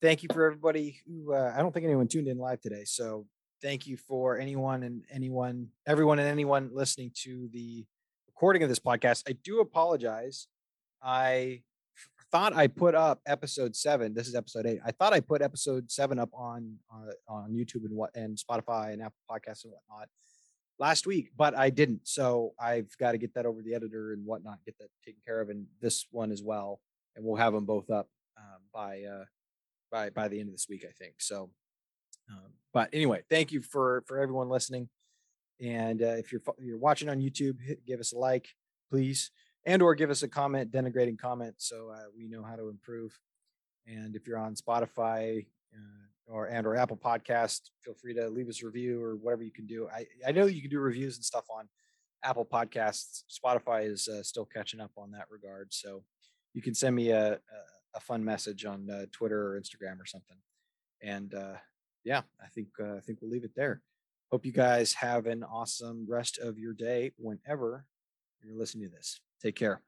thank you for everybody who uh, I don't think anyone tuned in live today. So thank you for anyone and anyone, everyone and anyone listening to the recording of this podcast. I do apologize. I thought I put up episode seven. This is episode eight. I thought I put episode seven up on uh, on YouTube and what and Spotify and Apple Podcasts and whatnot last week, but I didn't. So I've got to get that over the editor and whatnot, get that taken care of, and this one as well. And we'll have them both up um, by uh, by by the end of this week, I think. So, um, but anyway, thank you for for everyone listening. And uh, if you're you're watching on YouTube, hit, give us a like, please, and or give us a comment, denigrating comment, so uh, we know how to improve. And if you're on Spotify uh, or and or Apple Podcast, feel free to leave us a review or whatever you can do. I I know you can do reviews and stuff on Apple Podcasts. Spotify is uh, still catching up on that regard, so you can send me a a, a fun message on uh, Twitter or Instagram or something. And uh, yeah, I think uh, I think we'll leave it there. Hope you guys have an awesome rest of your day whenever you're listening to this. Take care.